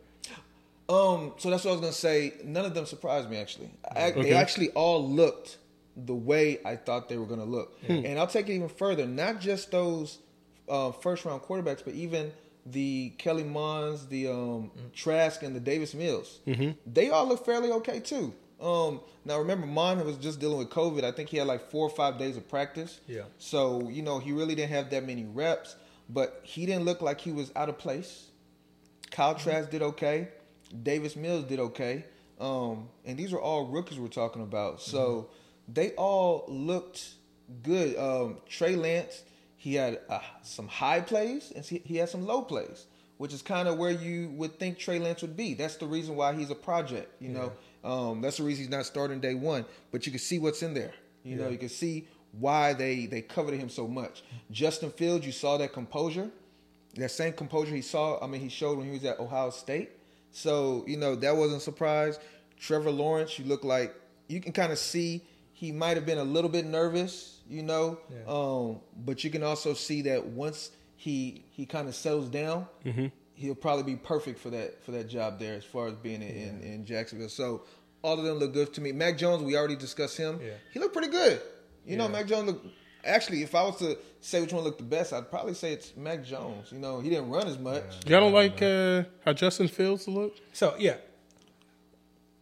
Um, so that's what I was gonna say. None of them surprised me actually. I, They actually all looked the way I thought they were gonna look. And I'll take it even further. Not just those uh, first round quarterbacks, but even the Kellen Monds, the um, Trask, and the Davis Mills. They all look fairly okay too. Um, now remember, Mond was just dealing with COVID. I think he had like four or five days of practice. Yeah. So you know he really didn't have that many reps, but he didn't look like he was out of place. Kyle Trask did okay. Davis Mills did okay. Um, and these are all rookies we're talking about. So they all looked good. Um, Trey Lance, he had uh, some high plays and he had some low plays, which is kind of where you would think Trey Lance would be. That's the reason why he's a project. You know, um, that's the reason he's not starting day one. But you can see what's in there. You know, you can see why they they coveted him so much. Justin Fields, you saw that composure, that same composure he saw. I mean, he showed when he was at Ohio State. So you know that wasn't a surprise. Trevor Lawrence, you look like you can kind of see he might have been a little bit nervous, you know, Yeah. um, but you can also see that once he he kind of settles down, he'll probably be perfect for that for that job there as far as being in, in, in Jacksonville. So all of them look good to me. Mac Jones, we already discussed him. Yeah. He looked pretty good. You know, Mac Jones looked. Actually, if I was to say which one looked the best, I'd probably say it's Mac Jones. You know, he didn't run as much. Y'all don't like uh, how Justin Fields looked? So yeah.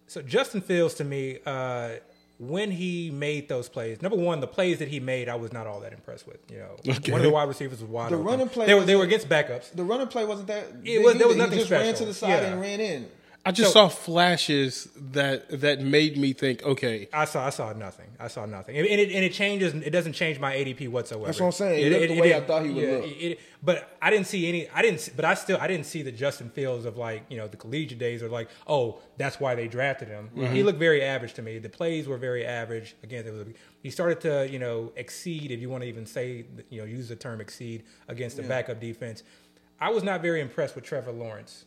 So Justin Fields to me, uh, when he made those plays, number one, the plays that he made, I was not all that impressed with. You know, Okay. one of the wide receivers was wide. The open. running play They were, they were against backups. The running play wasn't that. It was- there was either. nothing He just ran to the side Yeah. and ran in. I just So- saw flashes that that made me think, okay, I saw I saw nothing. I saw nothing, and, and it and it changes. It doesn't change my ADP whatsoever. That's what I'm saying. He looked the way I thought he would yeah, look. it- it- but I didn't see any. I didn't. But I still I didn't see the Justin Fields of like you know the collegiate days or like oh that's why they drafted him. He looked very average to me. The plays were very average. Again, it was, he started to you know exceed if you want to even say you know use the term exceed against the backup defense. I was not very impressed with Trevor Lawrence.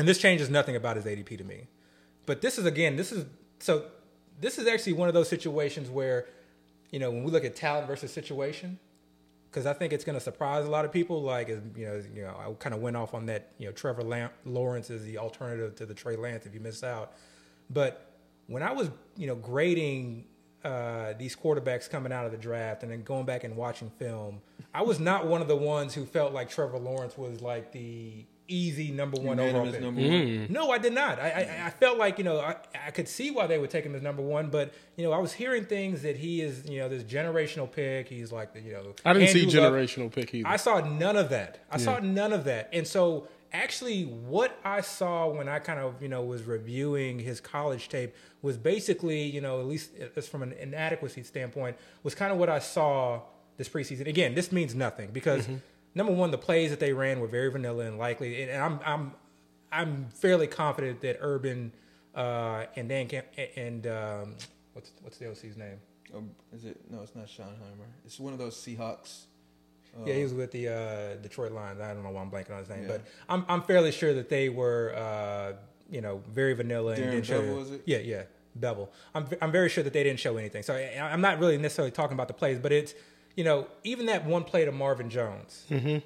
And this changes nothing about his ADP to me. But this is again, this is so this is actually one of those situations where, you know, when we look at talent versus situation, because I think it's going to surprise a lot of people. Like, you know, you know, I kind of went off on that. You know, Trevor Lawrence is the alternative to the Trey Lance if you miss out. But when I was, you know, grading uh, these quarterbacks coming out of the draft and then going back and watching film, I was not one of the ones who felt like Trevor Lawrence was like the easy number one overall pick. number one. Mm. No, I did not. I, I, I felt like you know I, I could see why they would take him as number one, but you know I was hearing things that he is you know this generational pick. He's like the you know I didn't see Andrew Luck. generational pick either. I saw none of that. I saw none of that. And so actually what I saw when I kind of, you know, was reviewing his college tape was basically, you know, at least uh, as from an inadequacy standpoint, was kind of what I saw this preseason. Again, this means nothing because mm-hmm. Number one, the plays that they ran were very vanilla and likely and I'm I'm I'm fairly confident that Urban uh, and Dan Camp and um, what's what's the OC's name? Um, is it? No, it's not Schottenheimer. It's one of those Seahawks. Yeah, he was with the uh, Detroit Lions. I don't know why I'm blanking on his name, Yeah. but I'm I'm fairly sure that they were uh, you know very vanilla and Darren didn't show. Bevell, was it? Yeah, yeah, Bevell. I'm I'm very sure that they didn't show anything. So I, I'm not really necessarily talking about the plays, but it's you know even that one play to Marvin Jones. Mm-hmm.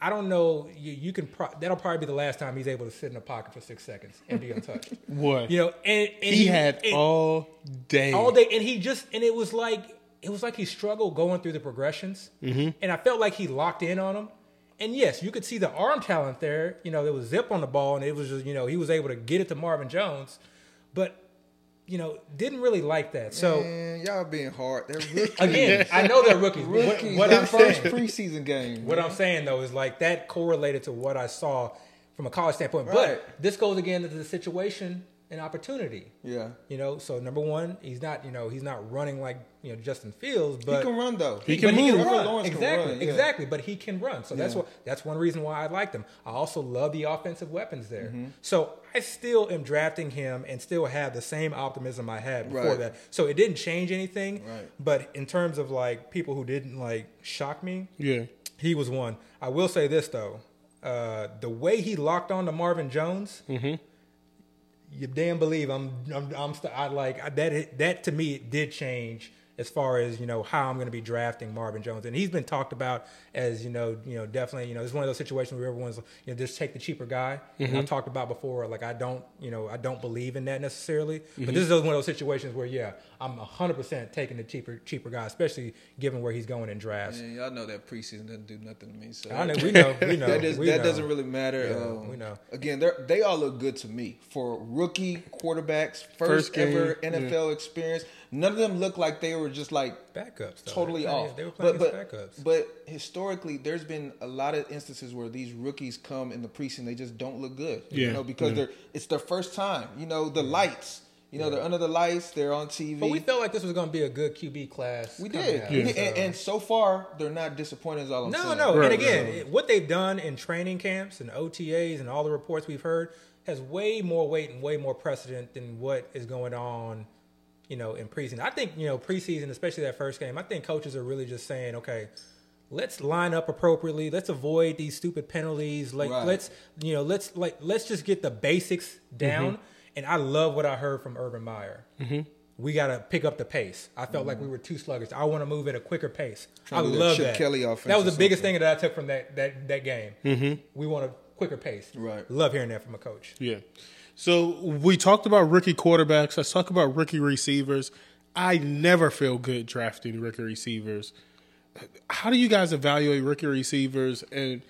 I don't know. You, you can pro- that'll probably be the last time he's able to sit in a pocket for six seconds and be untouched. what you know, and, and he, had and- all day. all day, and he just and it was like it was like he struggled going through the progressions, mm-hmm. and I felt like he locked in on him. And yes, you could see the arm talent there. You know, there was zip on the ball, and it was just you know he was able to get it to Marvin Jones, but you know didn't really like that. So Man, y'all being hard. They're rookies. again, I know they're rookies. but What, what I'm first saying, preseason game. what man. I'm saying though is like that correlated to what I saw from a college standpoint. Right. But this goes again to the situation and opportunity. Yeah, You know, so number one, he's not, you know, he's not running like, you know, Justin Fields, but he can run though. He can but move. Trevor run. Lawrence can exactly, run, yeah. exactly. But he can run, so that's what that's one reason why I liked him. I also love the offensive weapons there. Mm-hmm. So I still am drafting him and still have the same optimism I had before Right. that. So it didn't change anything. Right. But in terms of like people who didn't like shock me, yeah, he was one. I will say this though, uh, the way he locked on to Marvin Jones, you damn believe I'm I'm I'm st- I like that that to me it did change as far as you know how I'm going to be drafting Marvin Jones, and he's been talked about as you know you know definitely you know it's one of those situations where everyone's you know just take the cheaper guy. And I've talked about before like I don't you know I don't believe in that necessarily, but this is one of those situations where yeah I'm 100 percent taking the cheaper cheaper guy, especially given where he's going in drafts. Man, y'all know that preseason doesn't do nothing to me. So I know we know we know that, does, we that know. doesn't really matter. Yeah, um, we know. Again, they they all look good to me for rookie quarterbacks, first, First game, ever yeah. NFL experience. None of them look like they were just like backups though. totally They were playing- off. They were playing but, but, backups. but historically, there's been a lot of instances where these rookies come in the preseason, they just don't look good. Yeah, You know, because yeah. they're it's their first time. You know, the lights. You know, they're under the lights. They're on TV. But we felt like this was going to be a good QB class. We did, out, We did. so- And, and so far they're not disappointing. Is all I'm no, saying. no. Right, and again, right. what they've done in training camps and OTAs and all the reports we've heard has way more weight and way more precedent than what is going on you know, in preseason. I think you know preseason, especially that first game. I think coaches are really just saying, okay, let's line up appropriately. Let's avoid these stupid penalties. Like Right. let's you know let's like let's just get the basics down. And I love what I heard from Urban Meyer. Mm-hmm. We got to pick up the pace. I felt like we were too sluggish. I want to move at a quicker pace. Trying I do that love Chip that. Kelly offense that was the biggest thing that I took from that that that game. Mm-hmm. We want a quicker pace. Right. Love hearing that from a coach. Yeah. So we talked about rookie quarterbacks. Let's talk about rookie receivers. I never feel good drafting rookie receivers. How do you guys evaluate rookie receivers, and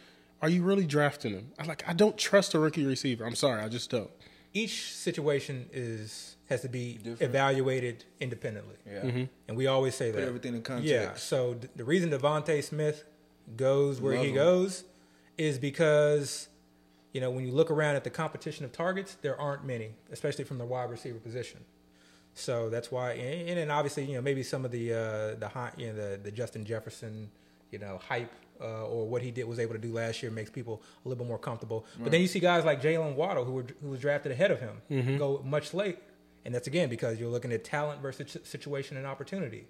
are you really drafting them? I like I don't trust a rookie receiver. I'm sorry, I just don't. each situation is has to be evaluated independently. Yeah. Mm-hmm. And we always say that. everything in context. Yeah. So th- the reason DeVonta Smith goes where Love he him. goes is because, you know, when you look around at the competition of targets, there aren't many, especially from the wide receiver position. So that's why, and, and then obviously, you know, maybe some of the uh, the high, you know, the, the Justin Jefferson, you know, hype uh, or what he did was able to do last year makes people a little bit more comfortable. But then you see guys like Jaylen Waddle, who were who was drafted ahead of him, go much late, and that's again because you're looking at talent versus situation and opportunity.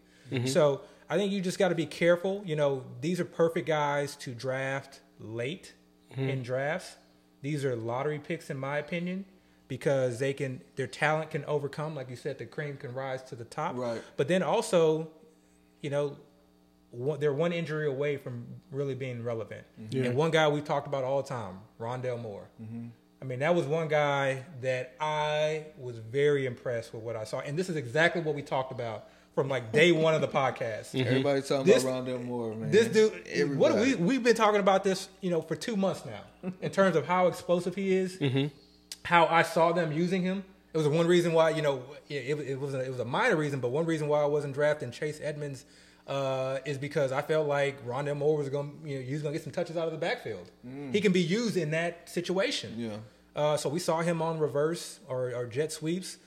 So I think you just got to be careful. You know, these are perfect guys to draft late in drafts. These are lottery picks, in my opinion, because they can their talent can overcome, like you said, the cream can rise to the top. Right. But then also, you know, one, they're one injury away from really being relevant. Yeah. And one guy we talked about all the time, Rondale Moore. Mm-hmm. I mean, that was one guy that I was very impressed with what I saw. And this is exactly what we talked about from like day one of the podcast. Everybody's talking This- about Rondale Moore, man. This dude, what we we've been talking about this, you know, for two months now, in terms of how explosive he is, how I saw them using him. It was one reason why, you know, it, it was a, it was a minor reason, but one reason why I wasn't drafting Chase Edmonds uh, is because I felt like Rondale Moore was going, to you know, he was going to get some touches out of the backfield. He can be used in that situation. Yeah. Uh, so we saw him on reverse or, or jet sweeps.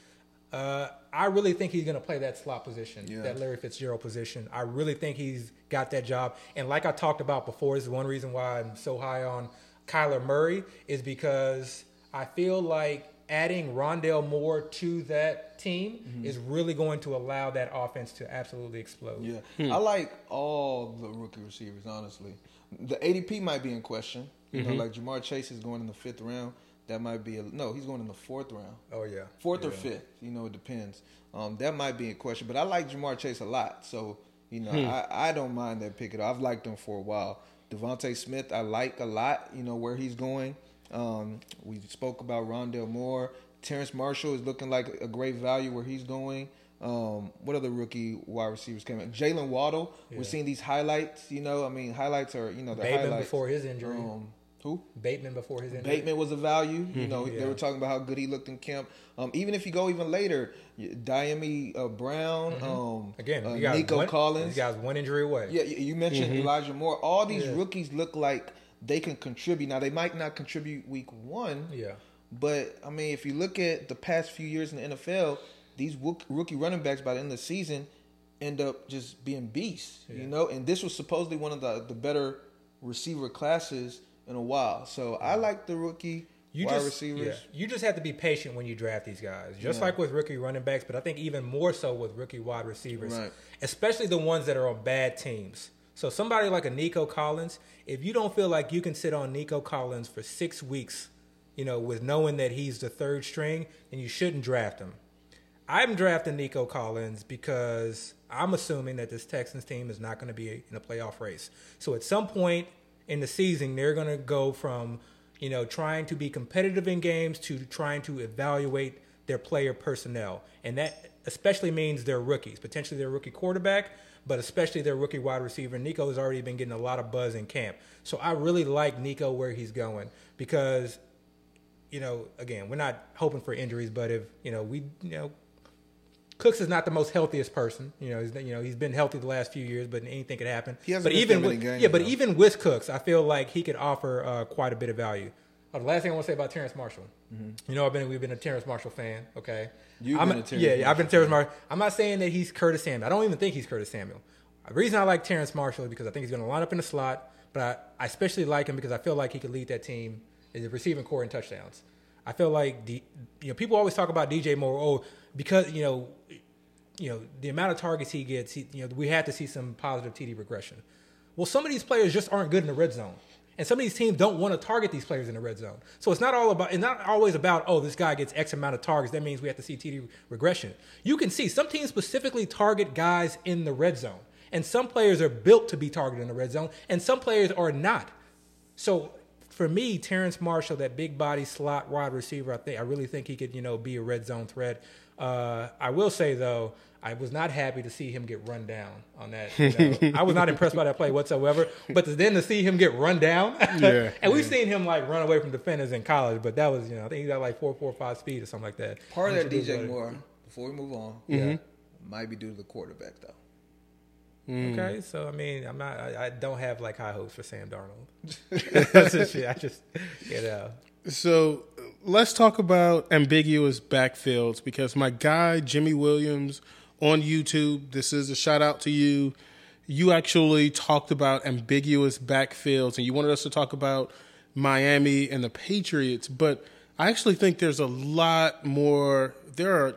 Uh, I really think he's going to play that slot position, Yeah. that Larry Fitzgerald position. I really think he's got that job. And like I talked about before, this is one reason why I'm so high on Kyler Murray is because I feel like adding Rondale Moore to that team Mm-hmm. is really going to allow that offense to absolutely explode. Yeah, I like all the rookie receivers. Honestly, the ADP might be in question. You know, like Ja'Marr Chase is going in the fifth round. That might be a no. He's going in the fourth round, Oh yeah, fourth or fifth. You know, it depends. Um, that might be a question. But I like Ja'Marr Chase a lot, so you know, I, I don't mind that pick. It. I've liked him for a while. DeVonta Smith, I like a lot. You know where he's going. Um, we spoke about Rondale Moore. Terrace Marshall is looking like a great value where he's going. Um, what other rookie wide receivers came in? Jaylen Waddle. We're seeing these highlights. You know, I mean, highlights are you know the Bateman highlights. before his injury. Um, who? Bateman before his injury. Bateman was a value. You know, they were talking about how good he looked in camp. Um, even if you go even later, Dyami uh, Brown, um, Again, uh, you Nico one, Collins. These guys one injury away. Yeah, you you mentioned Elijah Moore. All these Yeah. rookies look like they can contribute. Now they might not contribute week one. Yeah. But I mean, if you look at the past few years in the NFL, these rookie running backs by the end of the season end up just being beasts. You know, and this was supposedly one of the the better receiver classes in a while. So I like the rookie You wide just, receivers. yeah, you just have to be patient when you draft these guys, just Yeah. like with rookie running backs, but I think even more so with rookie wide receivers, Right. especially the ones that are on bad teams. So somebody like a Nico Collins, if you don't feel like you can sit on Nico Collins for six weeks, you know, with knowing that he's the third string, then you shouldn't draft him. I'm drafting Nico Collins because I'm assuming that this Texans team is not going to be in a playoff race. So at some point in the season, they're going to go from, you know, trying to be competitive in games to trying to evaluate their player personnel. And that especially means their rookies, potentially their rookie quarterback, but especially their rookie wide receiver. Nico has already been getting a lot of buzz in camp. So I really like Nico where he's going because you know, again, we're not hoping for injuries, but if you know, we you know, Cooks is not the most healthiest person. You know, he's you know he's been healthy the last few years, but anything could happen. He hasn't but even with, games, yeah, but though. even with Cooks, I feel like he could offer uh, quite a bit of value. Oh, the last thing I want to say about Terrace Marshall, you know, I've been we've been a Terrace Marshall fan. Okay, Mm-hmm. You've I'm been a Terrence yeah, yeah, I've been Terrace Marshall. I'm not saying that he's Curtis Samuel. I don't even think he's Curtis Samuel. The reason I like Terrace Marshall is because I think he's going to line up in the slot, but I, I especially like him because I feel like he could lead that team in the receiving corps and touchdowns. I feel like you know people always talk about DJ Moore. Oh, because you know you know, the amount of targets he gets, he, you know, we had to see some positive TD regression. Well, some of these players just aren't good in the red zone. And some of these teams don't want to target these players in the red zone. So it's not all about it's not always about, oh, this guy gets X amount of targets. That means we have to see TD regression. You can see some teams specifically target guys in the red zone. And some players are built to be targeted in the red zone, and some players are not. So for me, Terrace Marshall, that big body slot wide receiver, I think I really think he could, you know, be a red zone threat. Uh, I will say though, I was not happy to see him get run down on that. You know. I was not impressed by that play whatsoever. But to, then to see him get run down, Yeah, and we've seen him like run away from defenders in college, but that was, you know, I think he got like four, four, five speed or something like that. Part of that DJ what- Moore, before we move on, Yeah. might be due to the quarterback though. Mm. Okay, so I mean, I'm not. I, I don't have like high hopes for Sam Darnold. That's just shit. I just, you know. So let's talk about ambiguous backfields because my guy Jimmy Williams on YouTube, this is a shout out to you. You actually talked about ambiguous backfields and you wanted us to talk about Miami and the Patriots, but I actually think there's a lot more. There are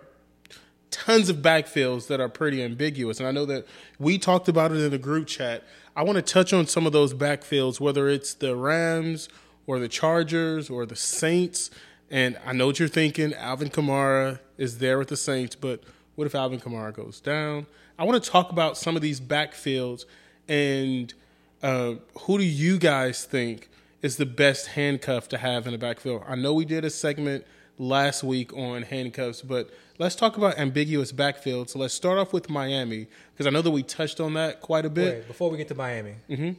tons of backfields that are pretty ambiguous. And I know that we talked about it in the group chat. I want to touch on some of those backfields, whether it's the Rams or the Chargers or the Saints. And I know what you're thinking. Alvin Kamara is there with the Saints, but what if Alvin Kamara goes down? I want to talk about some of these backfields and uh, who do you guys think is the best handcuff to have in the backfield? I know we did a segment last week on handcuffs, but let's talk about ambiguous backfield. So let's start off with Miami because I know that we touched on that quite a bit. Wait, before we get to Miami, Mm-hmm.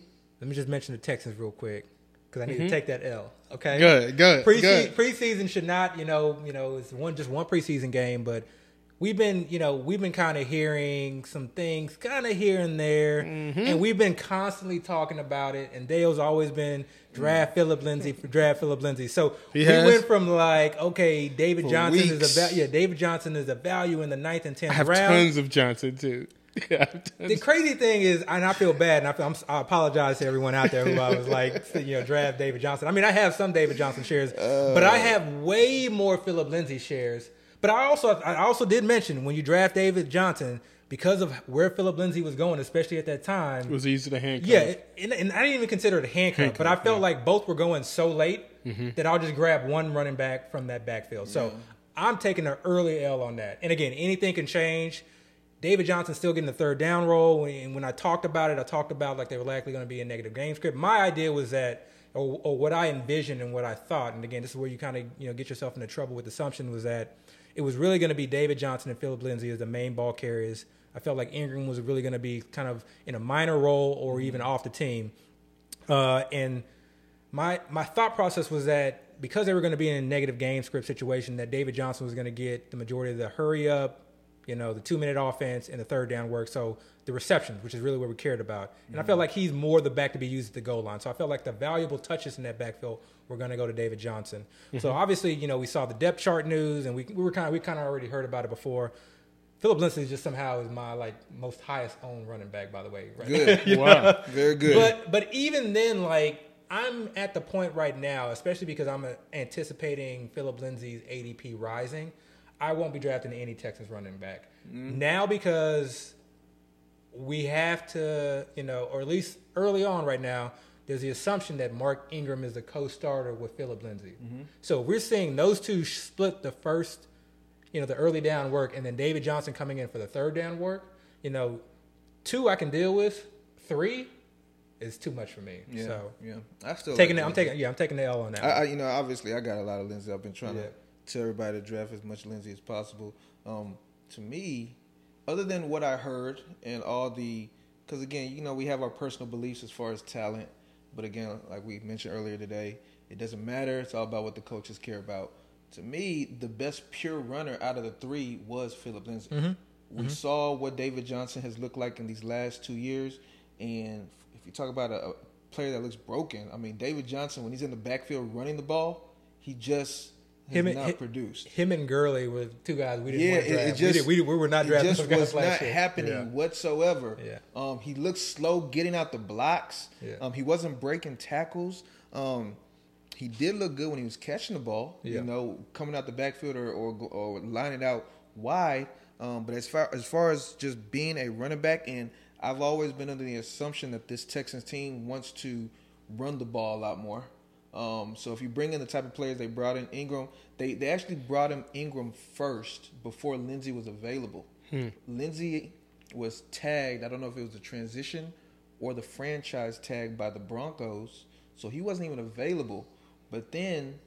let me just mention the Texans real quick because I need to take that L. Okay, Good, good, Prese- good. Preseason should not, you know, you know, it's one just one preseason game, but we've been, you know, we've been kind of hearing some things, kind of here and there, Mm-hmm. and we've been constantly talking about it. And Dale's always been draft Phillip Lindsay for draft Phillip Lindsay. So He we went from like, okay, David For Johnson weeks. is a va- yeah, David Johnson is a value in the ninth and tenth I have round. tons of Johnson too. Yeah, I have tons. The crazy thing is, and I feel bad, and I, feel, I'm, I apologize to everyone out there who I was like, you know, draft David Johnson. I mean, I have some David Johnson shares, but I have way more Phillip Lindsay shares. But I also, I also did mention when you draft David Johnson because of where Phillip Lindsay was going, especially at that time. it was easy to handcuff. Yeah, and, and I didn't even consider it a handcuff, but I felt like both were going so late mm-hmm. that I'll just grab one running back from that backfield. So I'm taking an early L on that. And again, anything can change. David Johnson's still getting the third down role. And when I talked about it, I talked about like they were likely going to be a negative game script. My idea was that, or, or what I envisioned and what I thought, and again, this is where you kind of you know get yourself into trouble with assumption was that it was really going to be David Johnson and Philip Lindsay as the main ball carriers. I felt like Ingram was really going to be kind of in a minor role or even off the team. Uh, and my my thought process was that because they were going to be in a negative game script situation, that David Johnson was going to get the majority of the hurry up, you know, the two minute offense and the third down work. So the receptions, which is really what we cared about. And I felt like he's more the back to be used at the goal line. So I felt like the valuable touches in that backfield were going to go to David Johnson. So obviously, you know, we saw the depth chart news, and we, we were kind of we kind of already heard about it before. Phillip Lindsay just somehow is my like most highest owned running back, by the way. Right? Good, Wow. very good. But but even then, like I'm at the point right now, especially because I'm uh, anticipating Phillip Lindsay's ADP rising. I won't be drafting any Texas running back mm-hmm. now because we have to, you know, or at least early on right now. There's the assumption that Mark Ingram is the co-starter with Phillip Lindsay. Mm-hmm. So we're seeing those two split the first, you know, the early down work, and then David Johnson coming in for the third down work. You know, two I can deal with. Three is too much for me. yeah, So yeah, I still taking, like the, I'm taking, yeah, I'm taking the L on that. I. I, you know, obviously, I got a lot of Lindsay. I've been trying Yeah. to tell everybody to draft as much Lindsay as possible. Um, to me, other than what I heard and all the, because again, you know, we have our personal beliefs as far as talent, but again, like we mentioned earlier today, it doesn't matter. It's all about what the coaches care about. To me, the best pure runner out of the three was Phillip Lindsay. We saw what David Johnson has looked like in these last two years, and if you talk about a, a player that looks broken, I mean, David Johnson when he's in the backfield running the ball, he just Him and- not produced. Him and Gurley were two guys we didn't Yeah, want to draft. it just we, did, we, we were not it just was not year. happening Yeah. whatsoever. Yeah. Um, he looked slow getting out the blocks. Yeah. Um, he wasn't breaking tackles. Um, he did look good when he was catching the ball. Yeah. You know, coming out the backfield or or, or lining out wide. Um, but as far as far as just being a running back, and I've always been under the assumption that this Texans team wants to run the ball a lot more. Um, so if you bring in the type of players they brought in Ingram, they they actually brought in Ingram first before Lindsay was available. Lindsay was tagged. I don't know if it was a transition or the franchise tag by the Broncos, so he wasn't even available. But then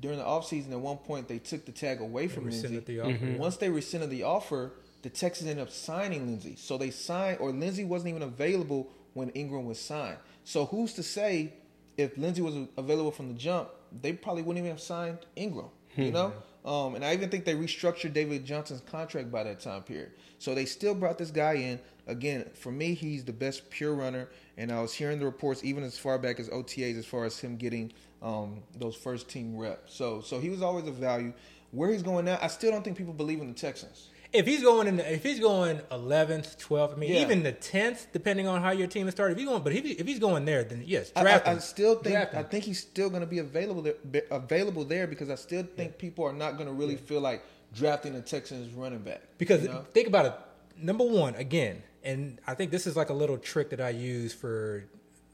during the offseason, at one point they took the tag away from Lindsay. rescinded the offer. Once they rescinded the offer, the Texans ended up signing Lindsay. So they signed, or Lindsay wasn't even available when Ingram was signed. So who's to say if Lindsay was available from the jump, they probably wouldn't even have signed Ingram. You know, um, and I even think they restructured David Johnson's contract by that time period. So they still brought this guy in. Again, for me, he's the best pure runner, and I was hearing the reports even as far back as OTAs, as far as him getting um, those first team reps. So, so he was always a value. Where he's going now, I still don't think people believe in the Texans. If he's going in, if he's going eleventh, twelfth, I mean, Yeah. even the tenth, depending on how your team is started. If he's going, but if, he, if he's going there, then yes, I- draft I, him. I still think Draft. I think he's still going to be available there, be- available there because I still think people are not going to really feel like drafting a Texans running back Because you know? think about it. Number one, again, and I think this is like a little trick that I use for.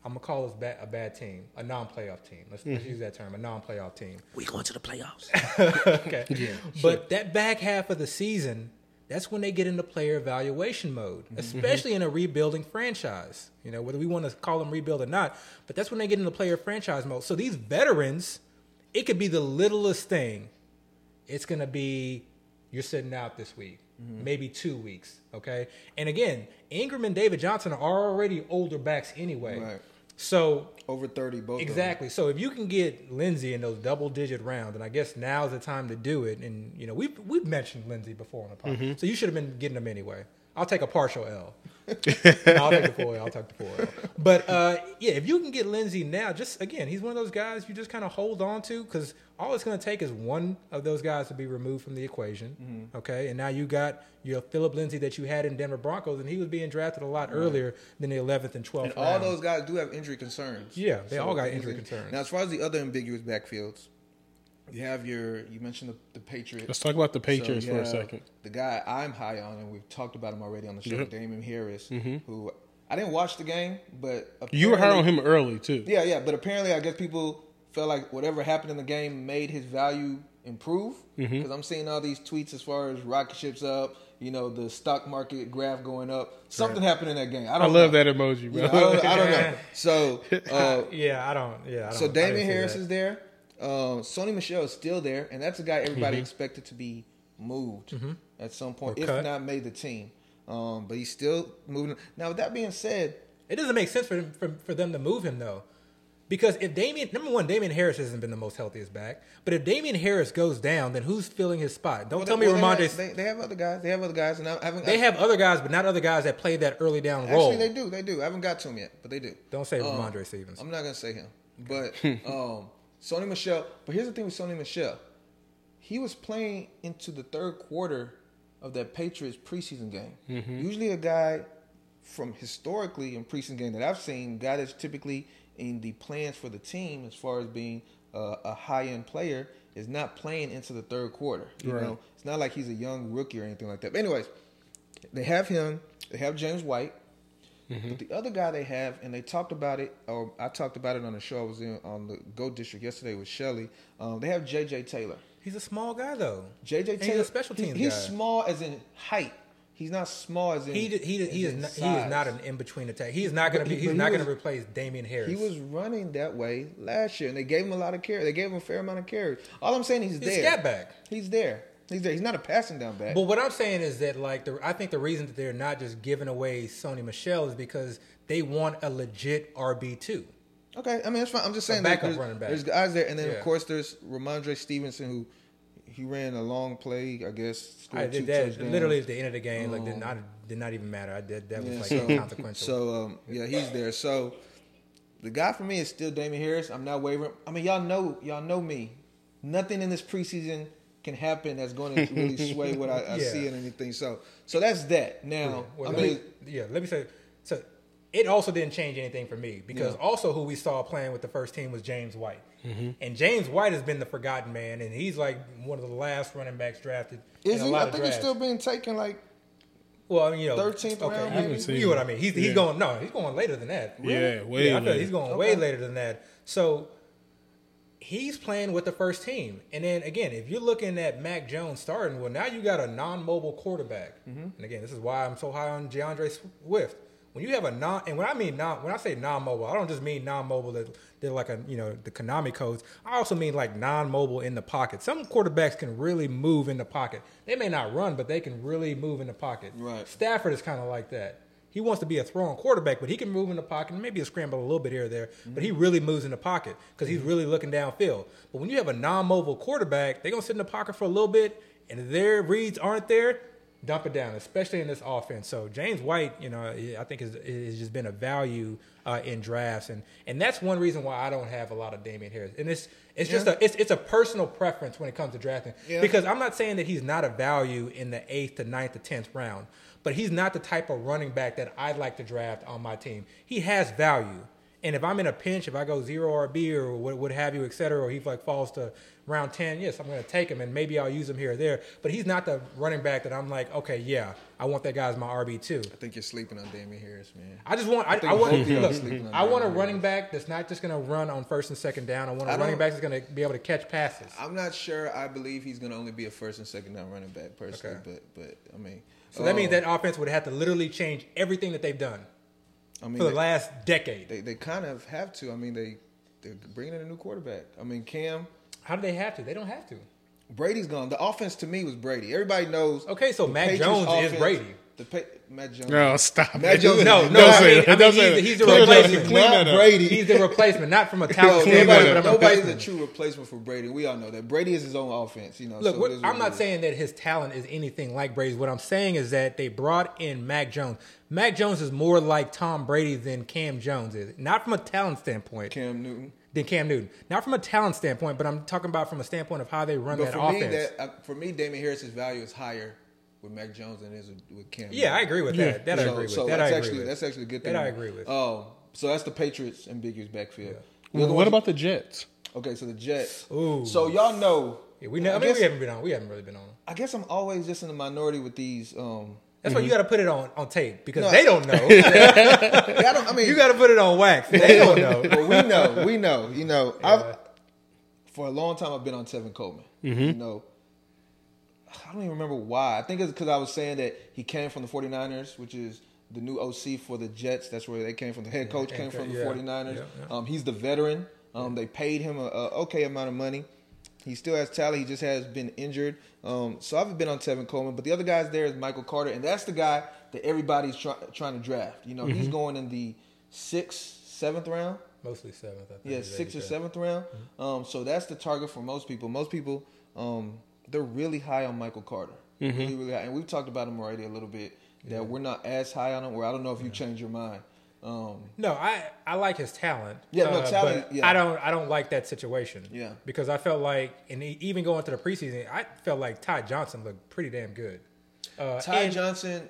I'm gonna call this bad, a bad team, a non-playoff team. Let's, let's mm-hmm. use that term, a non-playoff team. We going to the playoffs. okay. But that back half of the season, that's when they get into player evaluation mode, mm-hmm. especially in a rebuilding franchise. You know, whether we want to call them rebuild or not, but that's when they get into player franchise mode. So these veterans, it could be the littlest thing. It's going to be you're sitting out this week, mm-hmm. maybe two weeks. Okay. And again, Ingram and David Johnson are already older backs anyway. Right. So over thirty both. Exactly. So if you can get Lindsay in those double digit rounds, and I guess now's the time to do it. And you know, we've we've mentioned Lindsay before on the podcast, mm-hmm. so you should have been getting them anyway. I'll take a partial L. No, I'll take the full L. I'll take the full L. But uh, yeah, if you can get Lindsay now, just again, he's one of those guys you just kind of hold on to because all it's going to take is one of those guys to be removed from the equation. Mm-hmm. Okay, and now you got your Phillip Lindsay that you had in Denver Broncos, and he was being drafted a lot earlier than the 11th and 12th And all those guys do have injury concerns. Yeah, they all got injury concerns. Now, as far as the other ambiguous backfields, you have your you mentioned the, the Patriots. Let's talk about the So Patriots you for a second. The guy I'm high on, and we've talked about him already on the show, Yep. Damien Harris, who I didn't watch the game, but You were high on him early too. Yeah, yeah, but apparently, I guess people felt like whatever happened in the game made his value improve. Because Mm-hmm. I'm seeing all these tweets as far as rocket ships up, you know, the stock market graph going up. Something happened in that game. I I don't. love know. that emoji, bro. You know, I, don't, I don't know. So, uh, Yeah, I don't. Yeah, I don't. so I Damien Harris that. is there. Um, Sony Michel is still there, and that's a guy everybody Mm-hmm. expected to be moved at some point, Or if cut. not made the team. Um, but he's still moving. Now, with that being said, It doesn't make sense for them, for, for them to move him though, because if Damien number one, Damien Harris hasn't been the most healthiest back, but if Damien Harris goes down, then who's filling his spot? Don't well, tell they, me well, Rhamondre. they, have, they, they have other guys. They have other guys, and I haven't. They have other guys, but not other guys that play that early down role. Actually, they do. They do. I haven't got to him yet, but they do. Don't say Um, Rhamondre Stevens. I'm not gonna say him, but um, Sony Michel. But here's the thing with Sony Michel. He was playing into the third quarter of that Patriots preseason game. Usually, a guy from historically in preseason game that I've seen, guy that's typically in the plans for the team as far as being uh, a high end player, is not playing into the third quarter. You Right. know, it's not like he's a young rookie or anything like that. But anyways, they have him. They have James White. But the other guy they have, and they talked about it, or I talked about it on the show I was in on the Go District yesterday with Shelly. Um, they have J.J. Taylor. He's a small guy though. J.J. And Taylor, He's a special he- teams he's small as in height. He's not small as in He did- he did- he is not, he is not an in between attack. He's not going to be. He's he not going to replace Damien Harris. He was running that way last year, and they gave him a lot of carry. They gave him a fair amount of carry. All I'm saying, he's, He's there. scat back. He's there. He's. He's not a passing down back. But what I'm saying is that, like, the, I think the reason that they're not just giving away Sony Michel is because they want a legit RB two. Okay, I mean it's fine. I'm just saying backup that there's, running back. there's guys there, and then Yeah. of course there's Rhamondre Stevenson who he ran a long play. I guess I did that touchdowns. literally at the end of the game. Like, did not did not even matter. I did that was Yeah, like so, inconsequential. So um, yeah, he's there. So the guy for me is still Damien Harris. I'm not wavering. I mean, y'all know y'all know me. Nothing in this preseason can happen that's going to really sway what I, I Yeah. see in anything. So so that's that. Now Well, I let mean, me, yeah, let me say. So it also didn't change anything for me because Yeah. also who we saw playing with the first team was James White, mm-hmm. and James White has been the forgotten man, and he's like one of the last running backs drafted. Is in a he? lot I of think he's still being taken like Well, I mean, you know, 13th okay, round, you- maybe? You, know what I mean? He's Yeah. he's going no, he's going later than that. Yeah, way yeah, I feel later. he's going way later than that. So he's playing with the first team, and then again, if you're looking at Mac Jones starting, well, now you got a non-mobile quarterback, Mm-hmm. and again, this is why I'm so high on D'Andre Swift. When you have a non, and when I mean non, when I say non-mobile, I don't just mean non-mobile that they're like a you know the Konami codes. I also mean like non-mobile in the pocket. Some quarterbacks can really move in the pocket. They may not run, but they can really move in the pocket. Right. Stafford is kind of like that. He wants to be a throwing quarterback, but he can move in the pocket and maybe a scramble a little bit here or there. But he really moves in the pocket because he's really looking downfield. But when you have a non-mobile quarterback, they're gonna sit in the pocket for a little bit, and their reads aren't there, dump it down, especially in this offense. So James White, you know, I think has, has just been a value uh, in drafts, and and that's one reason why I don't have a lot of Damien Harris. And it's it's just Yeah. a it's it's a personal preference when it comes to drafting Yeah. because I'm not saying that he's not a value in the eighth to ninth to tenth round, but he's not the type of running back that I'd like to draft on my team. He has value. And if I'm in a pinch, if I go zero RB or what, what have you, et cetera, or he like falls to round ten, yes, I'm going to take him and maybe I'll use him here or there. But he's not the running back that I'm like, okay, yeah, I want that guy as my RB too. I think you're sleeping on Damien Harris, man. I just want I, think I want look, sleeping on I want a running back that's not just going to run on first and second down. I want a I running back that's going to be able to catch passes. I'm not sure. I believe he's going to only be a first and second down running back personally, Okay. but but I mean, So that means that oh. offense would have to literally change everything that they've done I mean for the they, last decade. they they kind of have to. I mean they they're bringing in a new quarterback. I mean Cam How do they have to? They don't have to. Brady's gone. The offense to me was Brady. Everybody knows. Okay, so Mac Patriots Jones is Brady. The pa- Mac Jones. No, stop. Mac it. Jones- No, no, Don't I say mean, that. I mean he's, say that. he's the Clean that up. replacement. Clean Not. Brady. He's the replacement, not from a Yo, talent standpoint, nobody, but I'm a nobody's a replacement. true replacement for Brady. We all know that Brady is his own offense. You know. Look, so what, it is what I'm not saying that his talent is anything like Brady's. What I'm saying is that they brought in Mac Jones. Mac Jones is more like Tom Brady than Cam Jones is. Not from a talent standpoint Cam Newton. than Cam Newton. Not from a talent standpoint, but I'm talking about from a standpoint of how they run But that for offense. me, that uh, for me, Damien Harris's value is higher with Mac Jones than it is with, with Cam. yeah, I agree with that. That I agree with. So that that's I agree actually with. that's actually a good thing. That I agree with. Oh, so that's the Patriots ambiguous backfield. The Well, what ones- about the Jets? Okay, so the Jets. Ooh. So y'all know. Yeah, we know. I, I mean, guess, we haven't been on. We haven't really been on. I guess I'm always just in the minority with these. Um, That's why you got to put it on, on tape because No. they don't know. yeah, I, don't, I mean, you got to put it on wax. They don't know. but we know, we know. You know, I've for a long time I've been on Tevin Coleman. You know, I don't even remember why. I think it's because I was saying that he came from the 49ers, which is the new OC for the Jets. That's where they came from. The head coach came from the yeah. 49ers. Yeah, yeah. Um, he's the veteran. Um, they paid him a, a okay amount of money. He still has talent. He just has been injured. Um, so I've been on Tevin Coleman, but the other guys there is Michael Carter, and that's the guy that everybody's try, trying to draft. You know, he's going in the sixth, seventh round. Mostly seventh. I think Yeah, sixth or seventh round. Um, so that's the target for most people. Most people, um, they're really high on Michael Carter. Really, really high. And we've talked about him already a little bit. That we're not as high on him. Or I don't know if you changed your mind. Um, No, I I like his talent. Uh, Yeah, no, talent, but yeah. I don't I don't like that situation. Yeah. because I felt like, and even going to the preseason, I felt like Ty Johnson looked pretty damn good. Uh, Ty and, Johnson.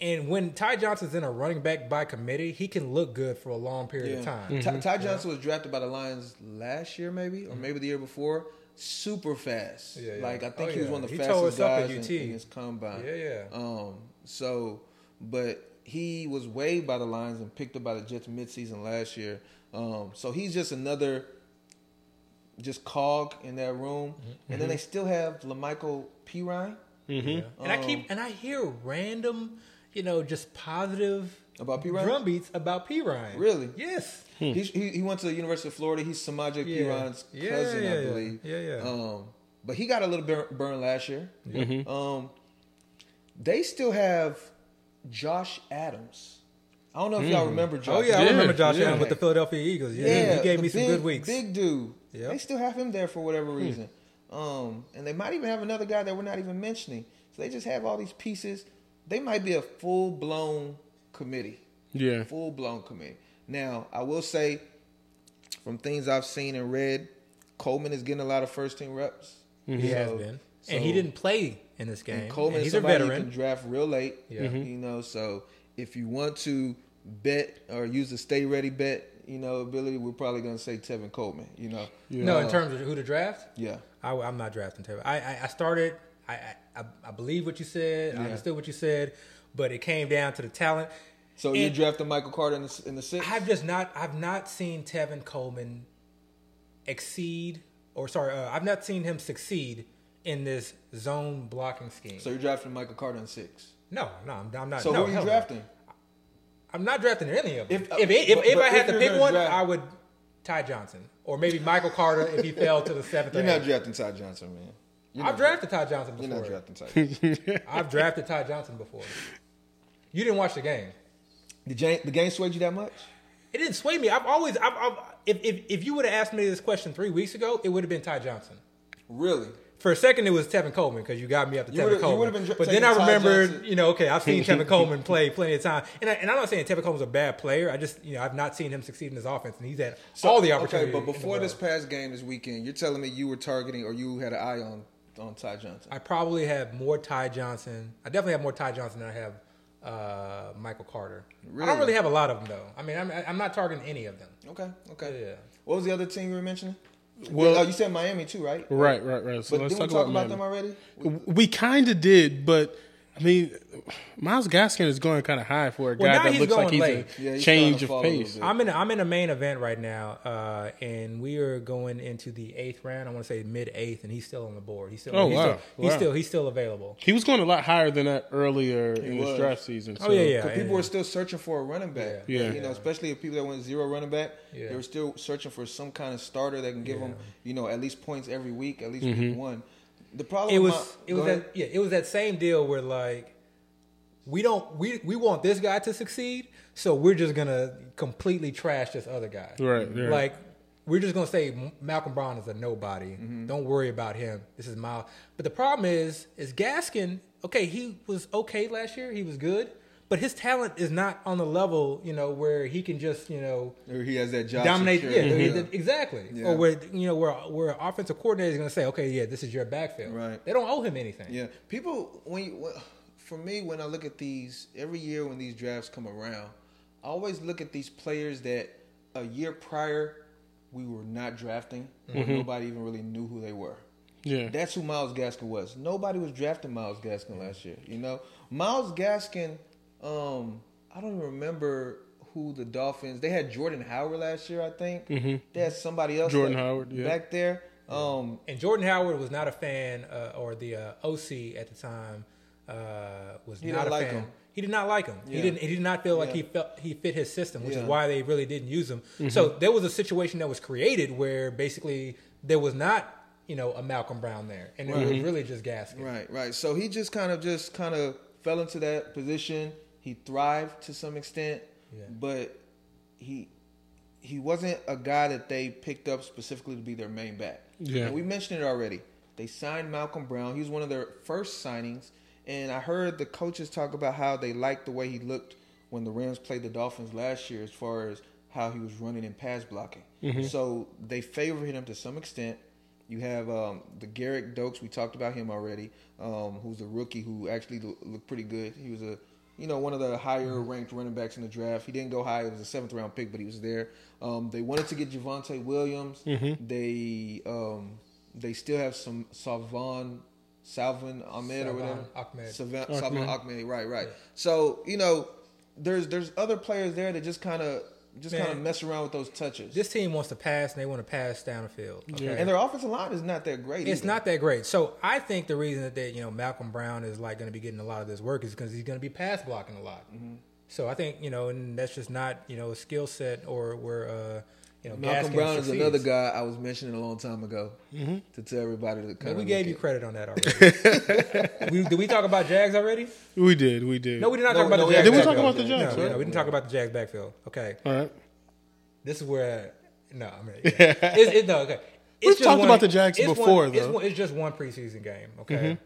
and when Ty Johnson's in a running back by committee, he can look good for a long period of Yeah. time. Ty, Ty Johnson was drafted by the Lions last year, maybe, or maybe the year before. Super fast. Yeah, yeah. Like I think Oh, he was yeah. one of the He fastest us up at guys in, UT. in his combine. Yeah, yeah. Um. So, but he was waived by the Lions and picked up by the Jets midseason last year. Um. So he's just another, just cog in that room. Mm-hmm. And then they still have Lamichael P Ryan And I Um, keep and I hear random, you know, just positive About Perine? drum beats about P Ryan. Really? Yes. He, he he went to the University of Florida. He's Samaje Yeah. Perine's Yeah, cousin, yeah, I yeah. believe. Yeah, yeah. Um, but he got a little burn, burn last year. Um, they still have Josh Adams. I don't know if y'all remember Josh. Oh yeah, I remember Josh yeah. Allen with the Philadelphia Eagles. Yeah, yeah, he gave the me some big- good weeks. Big dude. Yep. They still have him there for whatever reason. Um, and they might even have another guy that we're not even mentioning. So they just have all these pieces. They might be a full blown committee. Yeah. Full blown committee. Now, I will say, from things I've seen and read, Coleman is getting a lot of first team reps. He has been, so- and he didn't play in this game. And Coleman and is he's a somebody you veteran. can draft real late. Yeah. You know, so if you want to bet or use a stay ready bet, you know, ability, we're probably going to say Tevin Coleman. You know, No, in Uh, terms of who to draft, yeah. I, am not drafting Tevin. I, I, I started. I, I I believe what you said. I Yeah. understood what you said, but it came down to the talent. So you And- drafted Michael Carter in the in the sixth. I've just not. I've not seen Tevin Coleman exceed, or sorry, uh, I've not seen him succeed in this zone blocking scheme. So you're drafting Michael Carter in six. no, no, I'm, I'm not. So no, who are you hell no. drafting? I'm not drafting any of them. If- If if, if, but- if but I if had to pick one, draft- I would Ty Johnson or maybe Michael Carter if he fell to the seventh. You're not eighth. drafting Ty Johnson, man. You're I've drafted Ty Johnson before. You're not drafting Ty. I've drafted Ty Johnson before. You didn't watch the game. The, game, the game swayed you that much? It didn't sway me. I've always, I've, I've, if, if if you would have asked me this question three weeks ago, it would have been Ty Johnson. Really? For a second, it was Tevin Coleman because you got me up to You Tevin would've- you Coleman. been but then I remembered, Johnson. you know, okay, I've seen Tevin Coleman play plenty of time, and, I, and I'm not saying Tevin Coleman's a bad player. I just, you know, I've not seen him succeed in his offense, and he's had all the opportunity. Okay, but before this past game this weekend, you're telling me you were targeting or you had an eye on on Ty Johnson. I probably have more Ty Johnson. I definitely have more Ty Johnson than I have uh, Michael Carter. I don't really have a lot of them though. I mean, I'm, I'm not targeting any of them. Okay, okay. Yeah. What was the other team you were mentioning? Well- oh, you said Miami too, right? Right, right, right. So But let's didn't talk we about, talk about, Miami. them already? We kind of did, but I mean, Myles Gaskin is going kind of high for a Well, guy now that looks like he's late. a Yeah, he's change of fall a little pace. I'm in a, I'm in a main event right now, uh, and we are going into the eighth round. I want to say mid eighth, and he's still on the board. He's still Oh, he's wow. still, he's still he's still available. He was going a lot higher than that earlier in was. this draft season. Oh, so- yeah, yeah. Because people and- were still searching for a running back. Yeah. You know, especially if people that went zero running back, Yeah. they were still searching for some kind of starter that can give them, you know, at least points every week, at least Mm-hmm. week one. The problem It was my- it was that yeah it was that same deal where like we don't we we want this guy to succeed, so we're just gonna completely trash this other guy. Right, right. Like we're just gonna say Malcolm Brown is a nobody. Mm-hmm. Don't worry about him. This is Myles. But the problem is is Gaskin. Okay, he was okay last year. He was good. But his talent is not on the level, you know, where he can just, you know, Or he has that job dominate. Yeah, mm-hmm. security. he- exactly. Yeah. Or where you know where where an offensive coordinator is going to say, okay, yeah, this is your backfield. Right. They don't owe him anything. Yeah, people when you for me when I look at these every year when these drafts come around, I always look at these players that a year prior we were not drafting, or mm-hmm. nobody even really knew who they were. Yeah. That's who Myles Gaskin was. Nobody was drafting Myles Gaskin last year. You know, Myles Gaskin. Um, I don't even remember who the Dolphins. They had Jordan Howard last year, I think. Mm-hmm. They had somebody else. Jordan that- Howard, yeah. back there. Um, And Jordan Howard was not a fan, uh, or the uh, OC at the time uh, was He not didn't a like fan. him. He did not like him. Yeah. He didn't. He did not feel like Yeah. he felt he fit his system, which Yeah. is why they really didn't use him. Mm-hmm. So there was a situation that was created where basically there was not, you know, a Malcolm Brown there, and it was really just Gaskin. Right, right. So he just kind of just kind of fell into that position. He thrived to some extent, Yeah. but he he wasn't a guy that they picked up specifically to be their main back. Yeah. And we mentioned it already. They signed Malcolm Brown. He was one of their first signings, and I heard the coaches talk about how they liked the way he looked when the Rams played the Dolphins last year, as far as how he was running and pass blocking. So they favored him to some extent. You have um, the Gerrid Doaks. We talked about him already. Um, who's a rookie who actually looked pretty good. He was a, you know, one of the higher ranked running backs in the draft. He didn't go high. It was a seventh round pick, but he was there. Um, they wanted to get Javonte Williams. They um, they still have some Salvon Salvon Ahmed or whatever. Ahmed. Salvon, Salvon Ahmed. Right, right. So you know, there's there's other players there that just kind of just kind of mess around with those touches. This team wants to pass, and they want to pass down the field. Okay? and their offensive line is not that great. It's either. not that great. So I think the reason that they, you know Malcolm Brown is like going to be getting a lot of this work is because he's going to be pass blocking a lot. Mm-hmm. So I think you know, and that's just not you know a skill set or where uh, you know Malcolm Brown is another guy I was mentioning a long time ago to tell everybody to kind Man, of. we gave you credit on that already. we, did we talk about Jags already? We did, we did. No, we did not No, talk about no, the Jags. Did we talk about the Jags, No, right? no, we didn't talk about the Jags backfield. Okay, All right. this is where no, I mean, yeah. it's, it, no, okay. It's We've just talked one- about the Jags it's before, one, though. Mm-hmm. one, it's just one preseason game. Okay,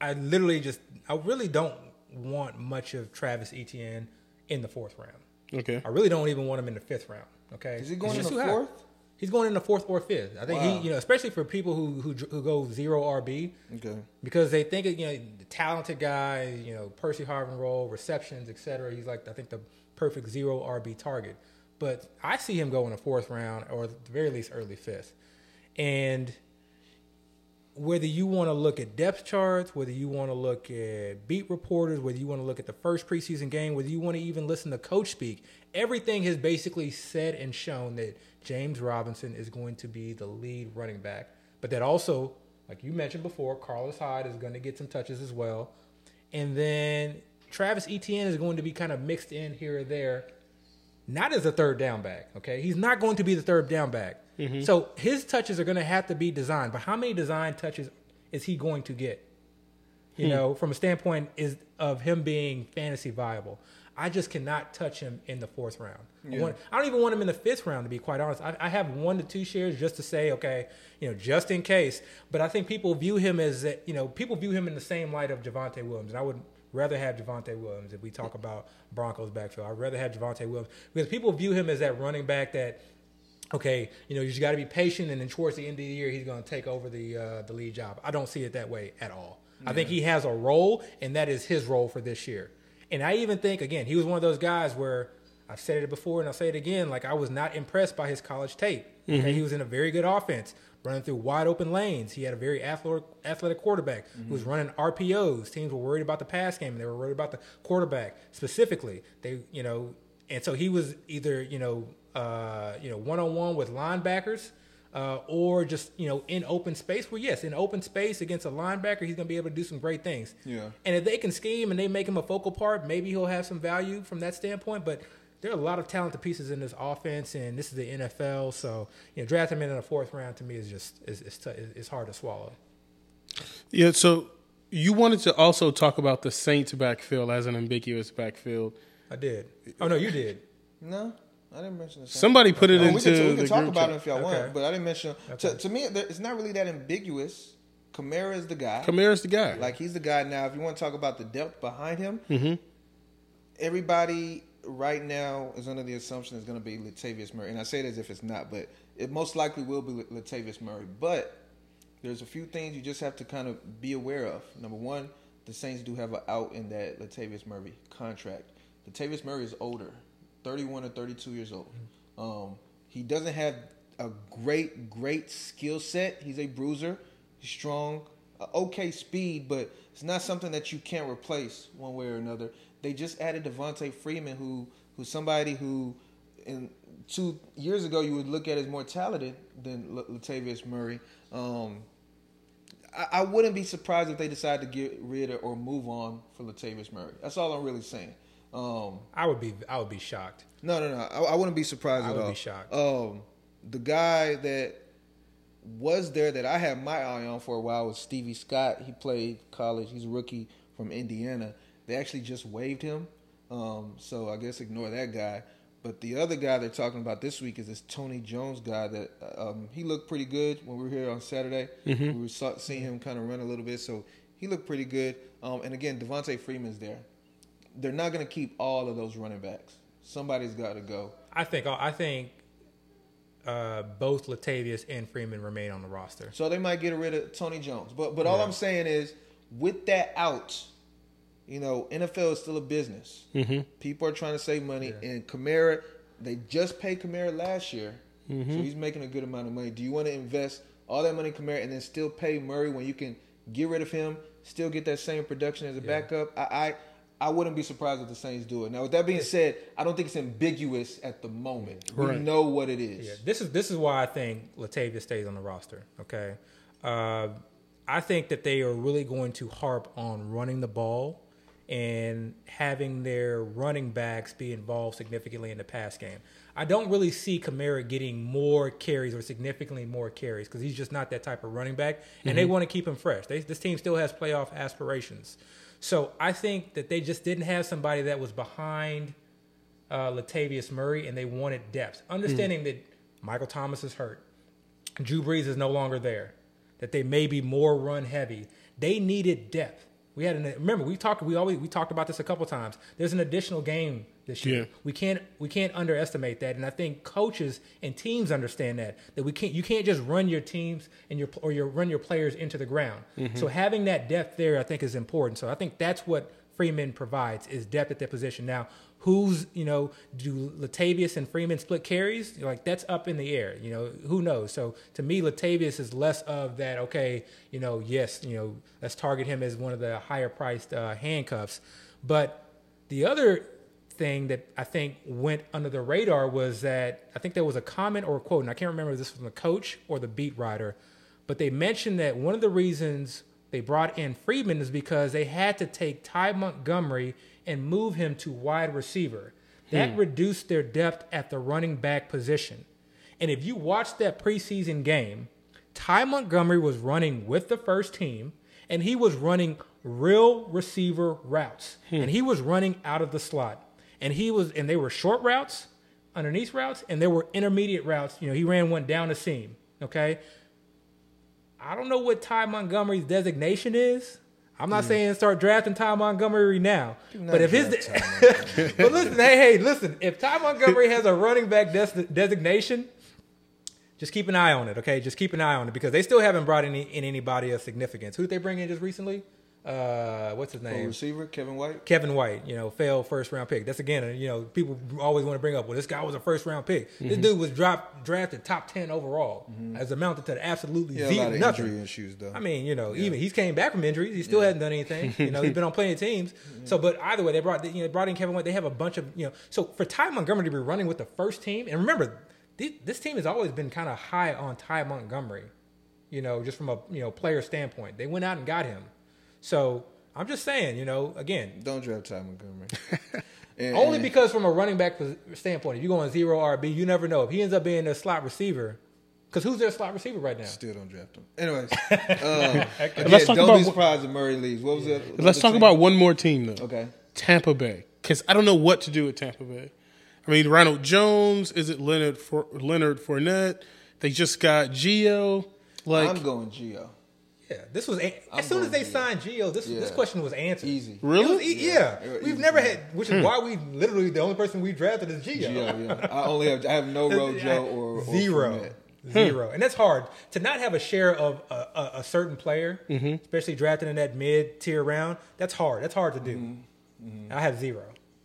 I literally just I really don't want much of Travis Etienne in the fourth round. Okay. I really don't even want him in the fifth round. Okay, Is he going in the too high. fourth? He's going in the fourth or fifth. I think Wow. he, you know, especially for people who who, who go zero RB Okay. because they think you know the talented guy, you know Percy Harvin role, receptions, etc. He's like I think the perfect zero RB target. But I see him going in the fourth round or at the very least early fifth. And whether you want to look at depth charts, whether you want to look at beat reporters, whether you want to look at the first preseason game, whether you want to even listen to coach speak, everything has basically said and shown that James Robinson is going to be the lead running back. But that also, like you mentioned before, Carlos Hyde is going to get some touches as well. And then Travis Etienne is going to be kind of mixed in here or there not as a third down back. Okay, he's not going to be the third down back. Mm-hmm. So his touches are going to have to be designed. But how many design touches is he going to get? You hmm. know, from a standpoint is of him being fantasy viable. I just cannot touch him in the fourth round. I, want, I don't even want him in the fifth round, to be quite honest. I, I have one to two shares just to say, okay, you know, just in case. But I think people view him as, that- you know, people view him in the same light of Javonte Williams. And I would rather have Javonte Williams if we talk about Broncos backfield. I'd rather have Javonte Williams because people view him as that running back that, okay, you know, you just got to be patient, and then towards the end of the year, he's going to take over the uh, the lead job. I don't see it that way at all. I think he has a role, and that is his role for this year. And I even think, again, he was one of those guys where I've said it before, and I'll say it again. Like I was not impressed by his college tape. Okay, he was in a very good offense, running through wide open lanes. He had a very athletic, quarterback who was running RPOs. Teams were worried about the pass game, and they were worried about the quarterback specifically. They, you know, and so he was either, you know, uh, you know, one on one with linebackers. Uh, or just you know in open space. Well, yes, in open space against a linebacker, he's going to be able to do some great things. Yeah. And if they can scheme and they make him a focal part, maybe he'll have some value from that standpoint. But there are a lot of talented pieces in this offense, and this is the NFL. So you know, draft him in the fourth round to me is just is is t- it's hard to swallow. Yeah, so you wanted to also talk about the Saints backfield as an ambiguous backfield. I did. Oh no, you did. No, I didn't mention the same. Somebody put it we into can, we the can talk group about chat. it if y'all Okay. want, but I didn't mention. To, Okay. to me, it's not really that ambiguous. Kamara is the guy. Kamara's the guy. Like he's the guy now. If you want to talk about the depth behind him, Mm-hmm. everybody right now is under the assumption it's going to be Latavius Murray, and I say it as if it's not, but it most likely will be Latavius Murray. But there's a few things you just have to kind of be aware of. Number one, the Saints do have an out in that Latavius Murray contract. Latavius Murray is older, 31 or 32 years old. Um, he doesn't have a great, great skill set. He's a bruiser. He's strong, uh, okay speed, but it's not something that you can't replace one way or another. They just added Devonta Freeman, who who's somebody who, in two years ago, you would look at as more talented than Latavius Murray. Um, I, I wouldn't be surprised if they decide to get rid of or move on for Latavius Murray. That's all I'm really saying. Um, I would be I would be shocked. no, no, no. I, I wouldn't be surprised at all. I would all. be shocked. Um, the guy that was there that I had my eye on for a while was Stevie Scott. He played college. He's a rookie from Indiana. They actually just waived him, um, so I guess ignore that guy. But the other guy they're talking about this week is this Tony Jones guy that um, he looked pretty good when we were here on Saturday. We were saw, seeing him kind of run a little bit, so he looked pretty good. Um, and again, Devonta Freeman's there. They're not going to keep all of those running backs. Somebody's got to go. I think I think uh, both Latavius and Freeman remain on the roster. So they might get rid of Tony Jones. But but all Yeah. I'm saying is, with that out, you know, NFL is still a business. Mm-hmm. People are trying to save money, and Kamara, they just paid Kamara last year, so he's making a good amount of money. Do you want to invest all that money in Kamara and then still pay Murray when you can get rid of him, still get that same production as a backup? I. I I wouldn't be surprised if the Saints do it. Now, with that being said, I don't think it's ambiguous at the moment. We know what it is. Yeah, this is this is why I think Latavius stays on the roster. Okay, uh, I think that they are really going to harp on running the ball and having their running backs be involved significantly in the pass game. I don't really see Kamara getting more carries or significantly more carries because he's just not that type of running back, and they want to keep him fresh. They, this team still has playoff aspirations, so I think that they just didn't have somebody that was behind uh, Latavius Murray, and they wanted depth. Understanding that Michael Thomas is hurt, Drew Brees is no longer there, that they may be more run heavy. They needed depth. We had an remember we talked we always we talked about this a couple times. There's an additional game this year. Yeah. We can't we can't underestimate that, and I think coaches and teams understand that that we can't you can't just run your teams and your or your run your players into the ground. Mm-hmm. So having that depth there, I think, is important. So I think that's what Freeman provides is depth at that position. Now, who's you know do Latavius and Freeman split carries? Like that's up in the air. You know who knows. So to me, Latavius is less of that. Okay, you know yes, you know let's target him as one of the higher priced uh, handcuffs. But the other thing that I think went under the radar was that I think there was a comment or a quote, and I can't remember if this was from the coach or the beat writer, but they mentioned that one of the reasons they brought in Freeman is because they had to take Ty Montgomery and move him to wide receiver. That hmm. reduced their depth at the running back position. And if you watch that preseason game, Ty Montgomery was running with the first team and he was running real receiver routes. Hmm. And he was running out of the slot. And he was and they were short routes, underneath routes, and there were intermediate routes. You know, he ran one down the seam. Okay. I don't know what Ty Montgomery's designation is. I'm not saying start drafting Ty Montgomery now, but if his, but listen, hey, hey, listen, if Ty Montgomery has a running back des- designation, just keep an eye on it, okay? Just keep an eye on it because they still haven't brought any in anybody of significance. Who did they bring in just recently? Uh, what's his For name? receiver Kevin White. Kevin White, you know, failed first round pick. That's again, you know, people always want to bring up, well, this guy was a first round pick. Mm-hmm. This dude was dropped, drafted top ten overall, as amounted to absolutely Yeah, a zero, lot of nothing. injury issues though. I mean, you know, even he's came back from injuries. He still hasn't done anything. You know, he's been on plenty of teams. So, but either way, they brought you know brought in Kevin White. They have a bunch of you know. So for Ty Montgomery to be running with the first team, and remember, this team has always been kind of high on Ty Montgomery. You know, just from a you know player standpoint, they went out and got him. So I'm just saying, you know, again, Don't draft Ty Montgomery. And- only and- because from a running back standpoint, if you go on zero RB, you never know if he ends up being a slot receiver. Because who's their slot receiver right now? Still don't draft him. Anyways, um, again, Let's talk don't about be surprised if Murray leaves. What was it? Let's talk about one more team though. Okay. Tampa Bay, because I don't know what to do with Tampa Bay. I mean, Ronald Jones. Is it Leonard for Leonard Fournette? They just got Gio. Like, I'm going Gio. Yeah, this was a- I'm as soon as they Gio. signed Gio, this this question was answered. Easy. Really? E- yeah, Yeah, we've easy. never had, which is why we literally the only person we drafted is Gio. Geo, yeah. I only have I have no Rojo or, or zero, Fournette. zero, and that's hard to not have a share of a, a, a certain player, Mm-hmm. especially drafted in that mid tier round. That's hard. That's hard to do. Mm-hmm. I have zero.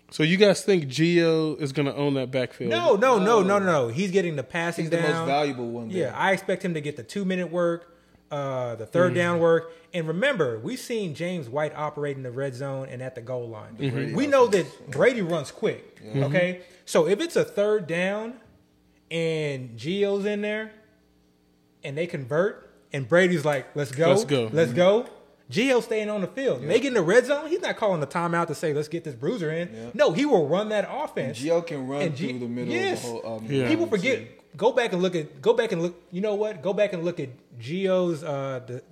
so you guys think Gio is going to own that backfield? No, no, no, no, no, no. He's getting the passing He's the down. most valuable one. There. Yeah, I expect him to get the two minute work, uh, the Mm-hmm. 3rd down work. And remember, we've seen James White operate in the red zone and at the goal line. Brady We know that Brady runs quick. Okay, so if it's a third down and Gio's in there and they convert and Brady's like, "Let's go, Let's go. let's go." Gio staying on the field. They get in the red zone. He's not calling the timeout to say, "Let's get this bruiser in." No, he will run that offense. Gio can run And through the middle yes. of the whole. Um, Yeah. People forget. Go back and look at. Go back and look. You know what? Go back and look at Gio's uh, the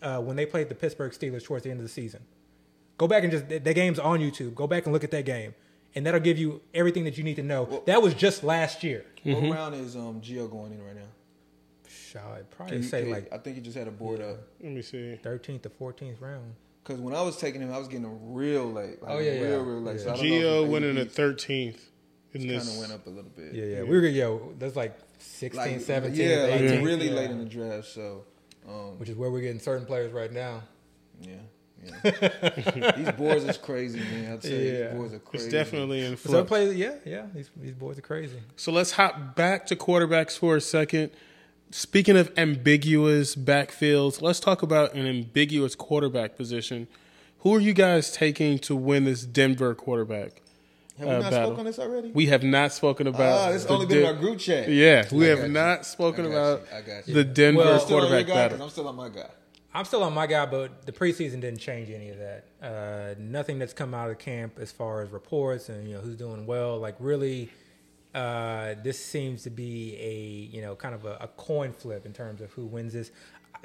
uh, when they played the Pittsburgh Steelers towards the end of the season. Go back and just the the game's on YouTube. Go back and look at that game, and that'll give you everything that you need to know. that was just last year. What round is um Gio going in right now? Shall I Can probably you- say can you- like I think he just had a board up. Let me see. 13th to 14th round. Because when I was taking him, I was getting him real late. Like Oh, yeah, real, yeah. real late. Yeah. I Gio went in the at 13th in kind of went up a little bit. Yeah, yeah. We were yo. That's like 16, like 17, yeah, like really yeah. late in the draft. So, um, which is where we're getting certain players right now. yeah, yeah. these boys is crazy, man. I tell you, Yeah. these boards are crazy. It's definitely in So flux. players, yeah, yeah. These these boys are crazy. So let's hop back to quarterbacks for a second. Speaking of ambiguous backfields, let's talk about an ambiguous quarterback position. Who are you guys taking to win this Denver quarterback? Have we uh, not battle. spoken on this already? We have not spoken about. Ah, it's only been in our group chat. Yeah, we I have got you. not spoken I about you. I got you. the Denver Well- Still on your quarterback guy? 'Cause battle. I'm still on my guy. I'm still on my guy, but the preseason didn't change any of that. Uh, nothing that's come out of camp as far as reports and you know who's doing well. Like really, uh, this seems to be a you know kind of a, a coin flip in terms of who wins this.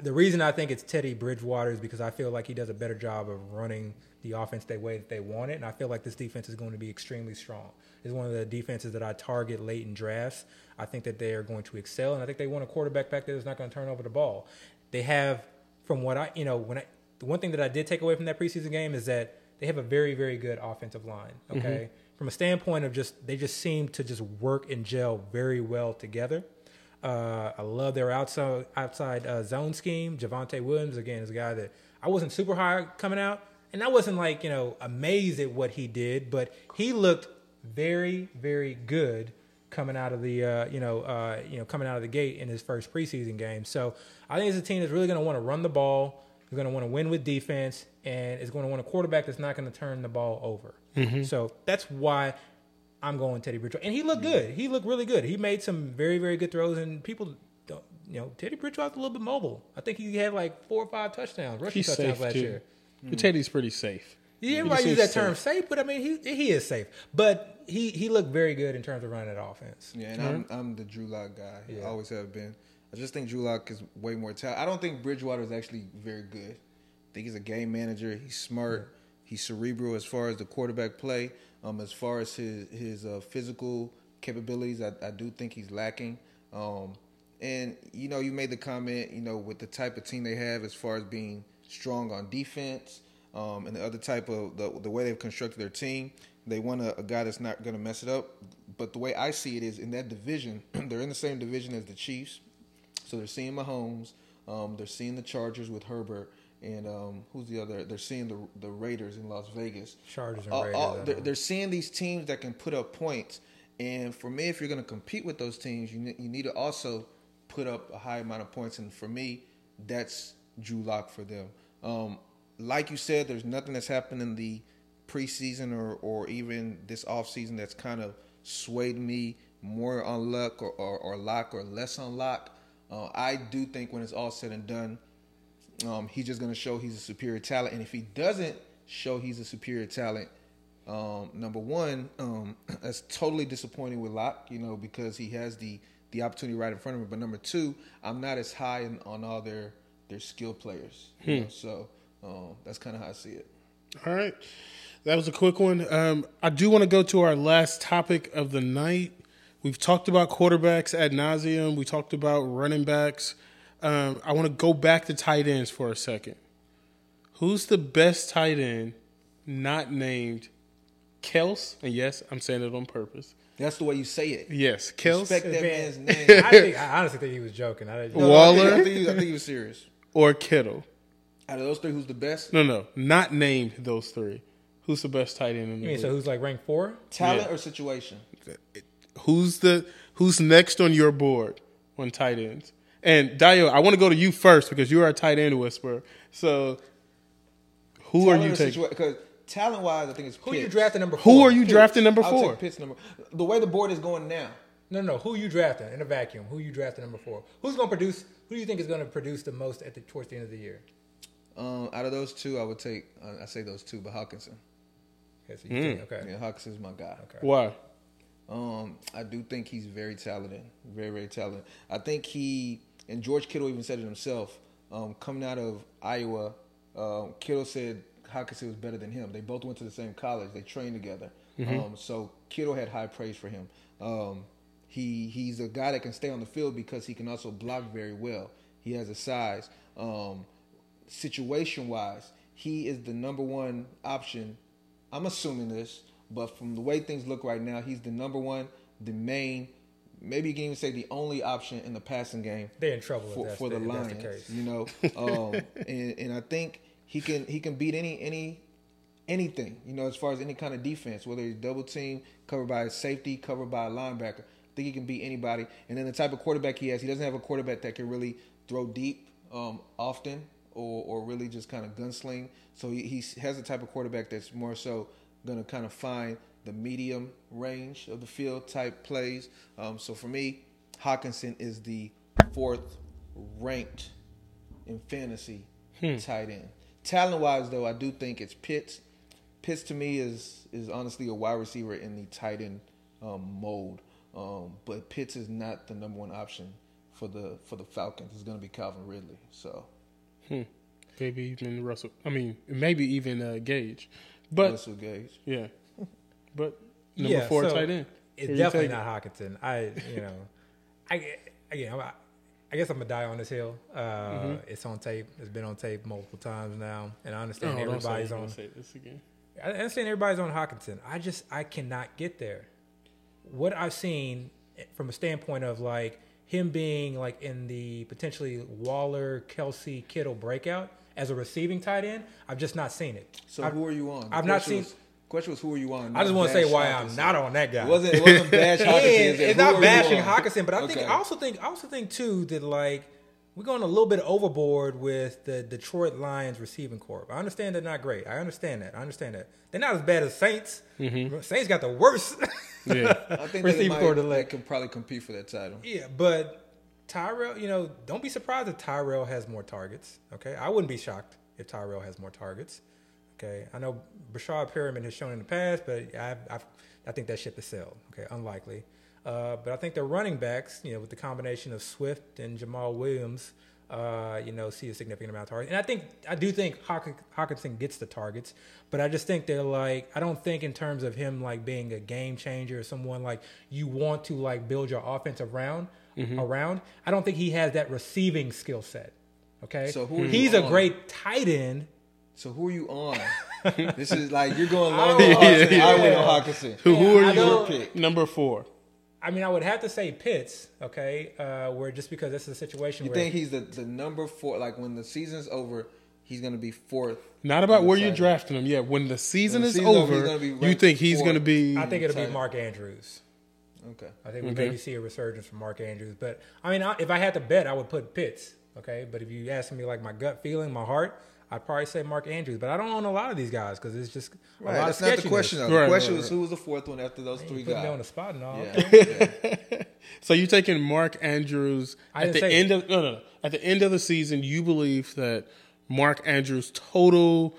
The reason I think it's Teddy Bridgewater is because I feel like he does a better job of running the offense the way that they want it, and I feel like this defense is going to be extremely strong. It's one of the defenses that I target late in drafts. I think that they are going to excel, and I think they want a quarterback back there that's not going to turn over the ball. They have from what I, you know, when I, the one thing that I did take away from that preseason game is that they have a very, very good offensive line. Mm-hmm. Okay, from a standpoint of just they just seem to just work and gel very well together. Uh, I love their outside outside uh, zone scheme. Javonte Williams again is a guy that I wasn't super high coming out, and I wasn't like you know amazed at what he did, but he looked very, very good coming out of the uh, you know uh, you know coming out of the gate in his first preseason game. So I think it's a team that's really going to want to run the ball. They're going to want to win with defense, and is going to want a quarterback that's not going to turn the ball over. So that's why I'm going Teddy Bridgewater, and he looked mm-hmm. good. He looked really good. He made some very very good throws, and people. Don't, you know, Teddy Bridgewater's a little bit mobile. I think he had like four or five touchdowns, rushing He's touchdowns last too. year. Mm-hmm. But Teddy's pretty safe. Yeah, He everybody seems use that term safe. safe, but I mean he he is safe. But he he looked very good in terms of running that offense. Yeah, and I'm mm-hmm. I'm the Drew Lock guy. Yeah. I always have been. I just think Drew Lock is way more talented. I don't think Bridgewater is actually very good. I think he's a game manager. He's smart. He's cerebral as far as the quarterback play. Um, as far as his his uh, physical capabilities, I, I do think he's lacking. Um, and you know, you made the comment, you know, with the type of team they have, as far as being strong on defense, um, and the other type of the the way they've constructed their team, they want a, a guy that's not going to mess it up. But the way I see it is, in that division, they're in the same division as the Chiefs, so they're seeing Mahomes, um, they're seeing the Chargers with Herbert, and um, who's the other? They're seeing the the Raiders in Las Vegas. Chargers and Raiders, all- I they're, they're seeing these teams that can put up points. And for me, if you're going to compete with those teams, you you need to also put up a high amount of points. And for me, that's Drew Lock for them. Um, like you said, there's nothing that's happened in the preseason or, or even this offseason that's kind of swayed me more on luck or, or, or lock or less on lock. Uh, I do think when it's all said and done, um, he's just going to show he's a superior talent. And if he doesn't show he's a superior talent, um, number one, um, that's totally disappointing with Lock, you know, because he has the the opportunity right in front of him. But number two, I'm not as high in, on all their their skill players. You know, so um, that's kind of how I see it. All right. That was a quick one. Um, I do want to go to our last topic of the night. We've talked about quarterbacks ad nauseum. We talked about running backs. Um, I want to go back to tight ends for a second. Who's the best tight end not named Kels? And yes, I'm saying it on purpose. That's the way you say it. Yes, Kels Respect that man's name. I, think, I honestly think he was joking. I, No, no, I Waller? think, I think, he, I think he was serious. or Kittle? Out of those three, who's the best? No, no, not named those three. Who's the best tight end in the I mean, so who's like ranked four? Talent Yeah. or situation? Who's the who's next on your board on tight ends? And Dio, I want to go to you first because you are a tight end whisperer. So, who are you taking? Because talent wise, I think it's Who you drafting number. Four? Who are you Pitts. drafting number I'll four? take Pitts number. The way the board is going now, No, no, no. Who you drafting in a vacuum? Who you drafting number four? Who's going to produce? Who do you think is going to produce the most at the towards the end of the year? um, out of those two, I would take. Uh, I say those two, but Hockenson. Okay, so you think, okay. Yeah, Hockenson's my guy. Okay. Why? Um, I do think he's very talented, very very talented. I think he and George Kittle even said it himself. Um, coming out of Iowa, um, Kittle said Hockenson was better than him. They both went to the same college. They trained together. Um, so Kittle had high praise for him. Um, he he's a guy that can stay on the field because he can also block very well. He has a size. Um, situation wise, he is the number one option. I'm assuming this, but from the way things look right now, he's the number one, the main, maybe you can even say the only option in the passing game They're in trouble for, for the the- Lions. the case. You know, um, and and I think he can he can beat any any anything. You know, as far as any kind of defense, whether he's double team, covered by a safety, covered by a linebacker. I think he can beat anybody. And then the type of quarterback he has, he doesn't have a quarterback that can really throw deep um, often or or really just kind of gunsling. So he, he has the type of quarterback that's more so going to kind of find the medium range of the field type plays. Um, so for me, Hockenson is the fourth ranked in fantasy tight end. Talent wise, though, I do think it's Pitts. Pitts to me is is honestly a wide receiver in the tight end um, mold. Um, but Pitts is not the number one option for the for the Falcons. It's going to be Calvin Ridley. So Maybe even Russell. I mean, maybe even uh, Gage. But Russell Gage. yeah, but number Yeah, four so tight end. It's you definitely taking? not Hockenson. I, you know, I again, I'm, I guess I'm gonna die on this hill. Uh, Mm-hmm. It's on tape. It's been on tape multiple times now, and I understand Oh, don't say, everybody's don't on. say this again. I understand everybody's on Hockenson. I just I cannot get there. What I've seen from a standpoint of like him being like in the potentially Waller, Kelce, Kittle breakout as a receiving tight end, I've just not seen it. So I've, who are you on? The I've not seen- Was, question was who are you on? I just want to say bash why I'm not on that guy. It wasn't it wasn't bash Hockenson? And It's, it's who not bashing on? Hockenson, but I think Okay. I also think I also think too that like we're going a little bit overboard with the Detroit Lions receiving corps. I understand they're not great. I understand that. I understand that they're not as bad as Saints. Mm-hmm. Saints got the worst. Yeah. I think they, receiving might, corps to they can probably compete for that title. Yeah, but Tyrell, you know, don't be surprised if Tyrell has more targets. Okay, I wouldn't be shocked if Tyrell has more targets. Okay, I know Breshad Perriman has shown in the past, but I, I, I think that ship has sailed. Okay, unlikely. Uh, but I think the running backs, you know, with the combination of Swift and Jamaal Williams, uh, you know, see a significant amount of targets. And I think I do think Hawk- Hockenson gets the targets, but I just think they're like I don't think in terms of him like being a game changer or someone like you want to like build your offense around Mm-hmm. around. I don't think he has that receiving skill set. Okay, So who he's a great tight end. So who are you on? this is like you're going I long don't- on Hockenson. I went yeah. on Hockenson. Who, who I are you? pick? Number four. I mean, I would have to say Pitts. Okay, uh, where just because this is a situation You where think he's the, the number four? Like when the season's over, he's going to be fourth. Not about where you're drafting him. Yeah, when the season When the is season's over, over, he's gonna be you think he's going to be? I think it'll be. Mark Andrews. Okay. I think we maybe see a resurgence from Mark Andrews. But I mean, I, if I had to bet, I would put Pitts. Okay, but if you ask me like my gut feeling, my heart, I'd probably say Mark Andrews. But I don't own a lot of these guys because it's just a Right. lot That's of not the question. Though. Right, the question right, was who was the fourth one after those You three put me on the guys. spot and all. Yeah. Yeah. So you're taking Mark Andrews I at the say end of no, no no at the end of the season. You believe that Mark Andrews' total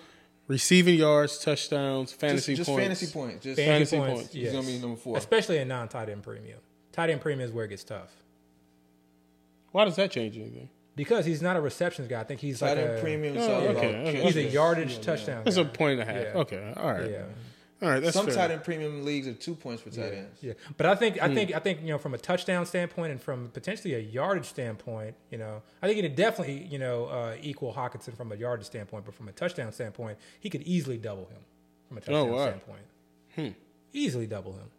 receiving yards, touchdowns, Just, fantasy just points, fantasy points. Just Fantasy Fantasy points, points. He's gonna be number four. especially in non-tight end premium. Tight end premium is where it gets tough Why does that change anything? Because he's not a receptions guy. I think he's like a premium. Oh, is all okay, about okay. he's a yardage touchdown. That's guy. a point and a half. Yeah. Okay, all right, Yeah. all right. That's Some fair. tight end premium leagues are two points for tight ends. Yeah, but I think I think I think you know from a touchdown standpoint and from potentially a yardage standpoint, you know, I think it definitely you know uh, equal Hockenson from a yardage standpoint, but from a touchdown standpoint, he could easily double him from a touchdown Oh, wow. standpoint. Easily double him.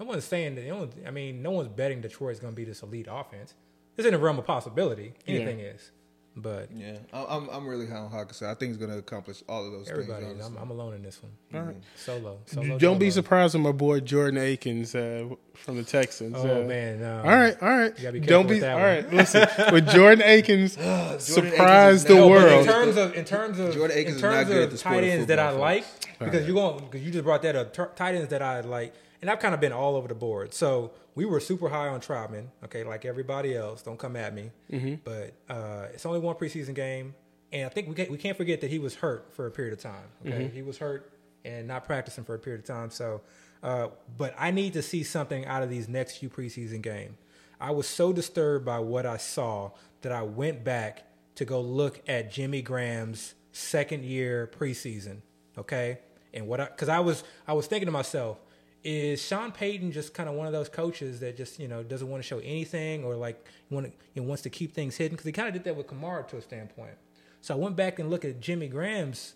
No one's saying that. No one, I mean, no one's betting Detroit's going to be this elite offense. It's in the realm of possibility. Anything is, but Yeah, I- I'm I'm really high on Hockenson. I think he's gonna accomplish all of those everybody, things. is. I'm. I'm alone in this one. Solo, solo. Don't be surprised when my boy Jordan Akins uh, from the Texans. Oh uh, man, no. All right, all right. gotta be Don't be with that all one. right. Listen, with Jordan Akins, Akins surprised is the now- No, but in terms of in terms of Jordan Akins in is not terms good at of the sport tight of ends that I like folks. because you're going because you just brought that up t- tight ends that I like and I've kind of been all over the board. So we were super high on Trautman, okay, like everybody else. Don't come at me, Mm-hmm. but uh, it's only one preseason game, and I think we can't, we can't forget that he was hurt for a period of time. Okay, Mm-hmm. he was hurt and not practicing for a period of time. So, uh, but I need to see something out of these next few preseason games. I was so disturbed by what I saw that I went back to go look at Jimmy Graham's second year preseason. Okay, and what I because I was I was thinking to myself, is Sean Payton just kind of one of those coaches that just you know doesn't want to show anything or like want to, you know, wants to keep things hidden because he kind of did that with Kamara to a standpoint. So I went back and looked at Jimmy Graham's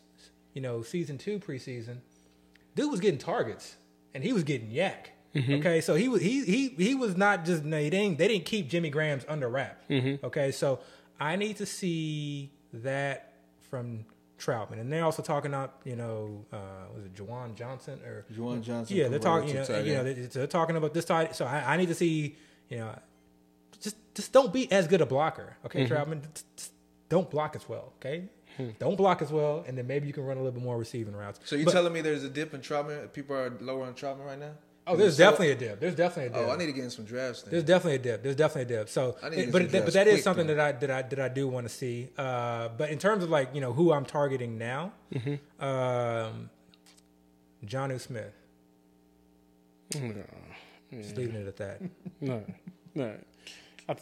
you know season two preseason. Dude was getting targets and he was getting YAC. Mm-hmm. Okay, so he was he he he was not just no, they didn't they didn't keep Jimmy Graham's under wrap. Mm-hmm. Okay, so I need to see that from Trautman, and they're also talking about you know uh, was it Juwan Johnson or Juwan Johnson Yeah, they're talking. You know, you know they're, they're talking about this tight. So I, I need to see you know just just don't be as good a blocker. Okay, Trautman, just, just don't block as well. Okay. Don't block as well, and then maybe you can run a little bit more receiving routes. So you But- telling me there's a dip in Trautman? People are lower on Trautman right now? Oh, there's So- definitely a dip. There's definitely a dip. Oh, I need to get in some drafts. Then. There's definitely a dip. There's definitely a dip. So, I need to but some but drafts that is quick, something though. that I that I that I do want to see. Uh, but in terms of like you know who I'm targeting now, Mm-hmm. um, Jonnu Smith. No, Just leaving it at that. no, no. I, I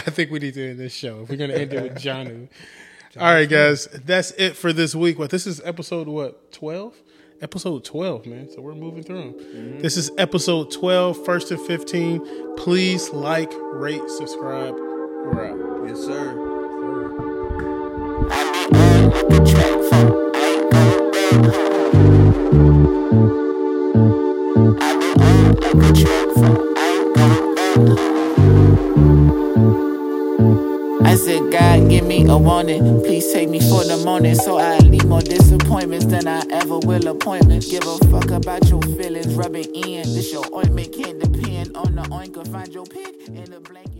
think we need to end this show. If we're gonna end it with Johnu. All right, guys, that's it for this week. What this is episode what twelve? Episode twelve, man. So we're moving through 'em. Mm-hmm. This is episode 12, first and fifteen. Please like, rate, subscribe, We're out. Yes, sir. God, give me a warning. Please take me for the morning so I leave more disappointments than I ever will appointments. Give a fuck about your feelings, rubbing in. This your ointment can't depend on the oinker. Find your pick in the blanket.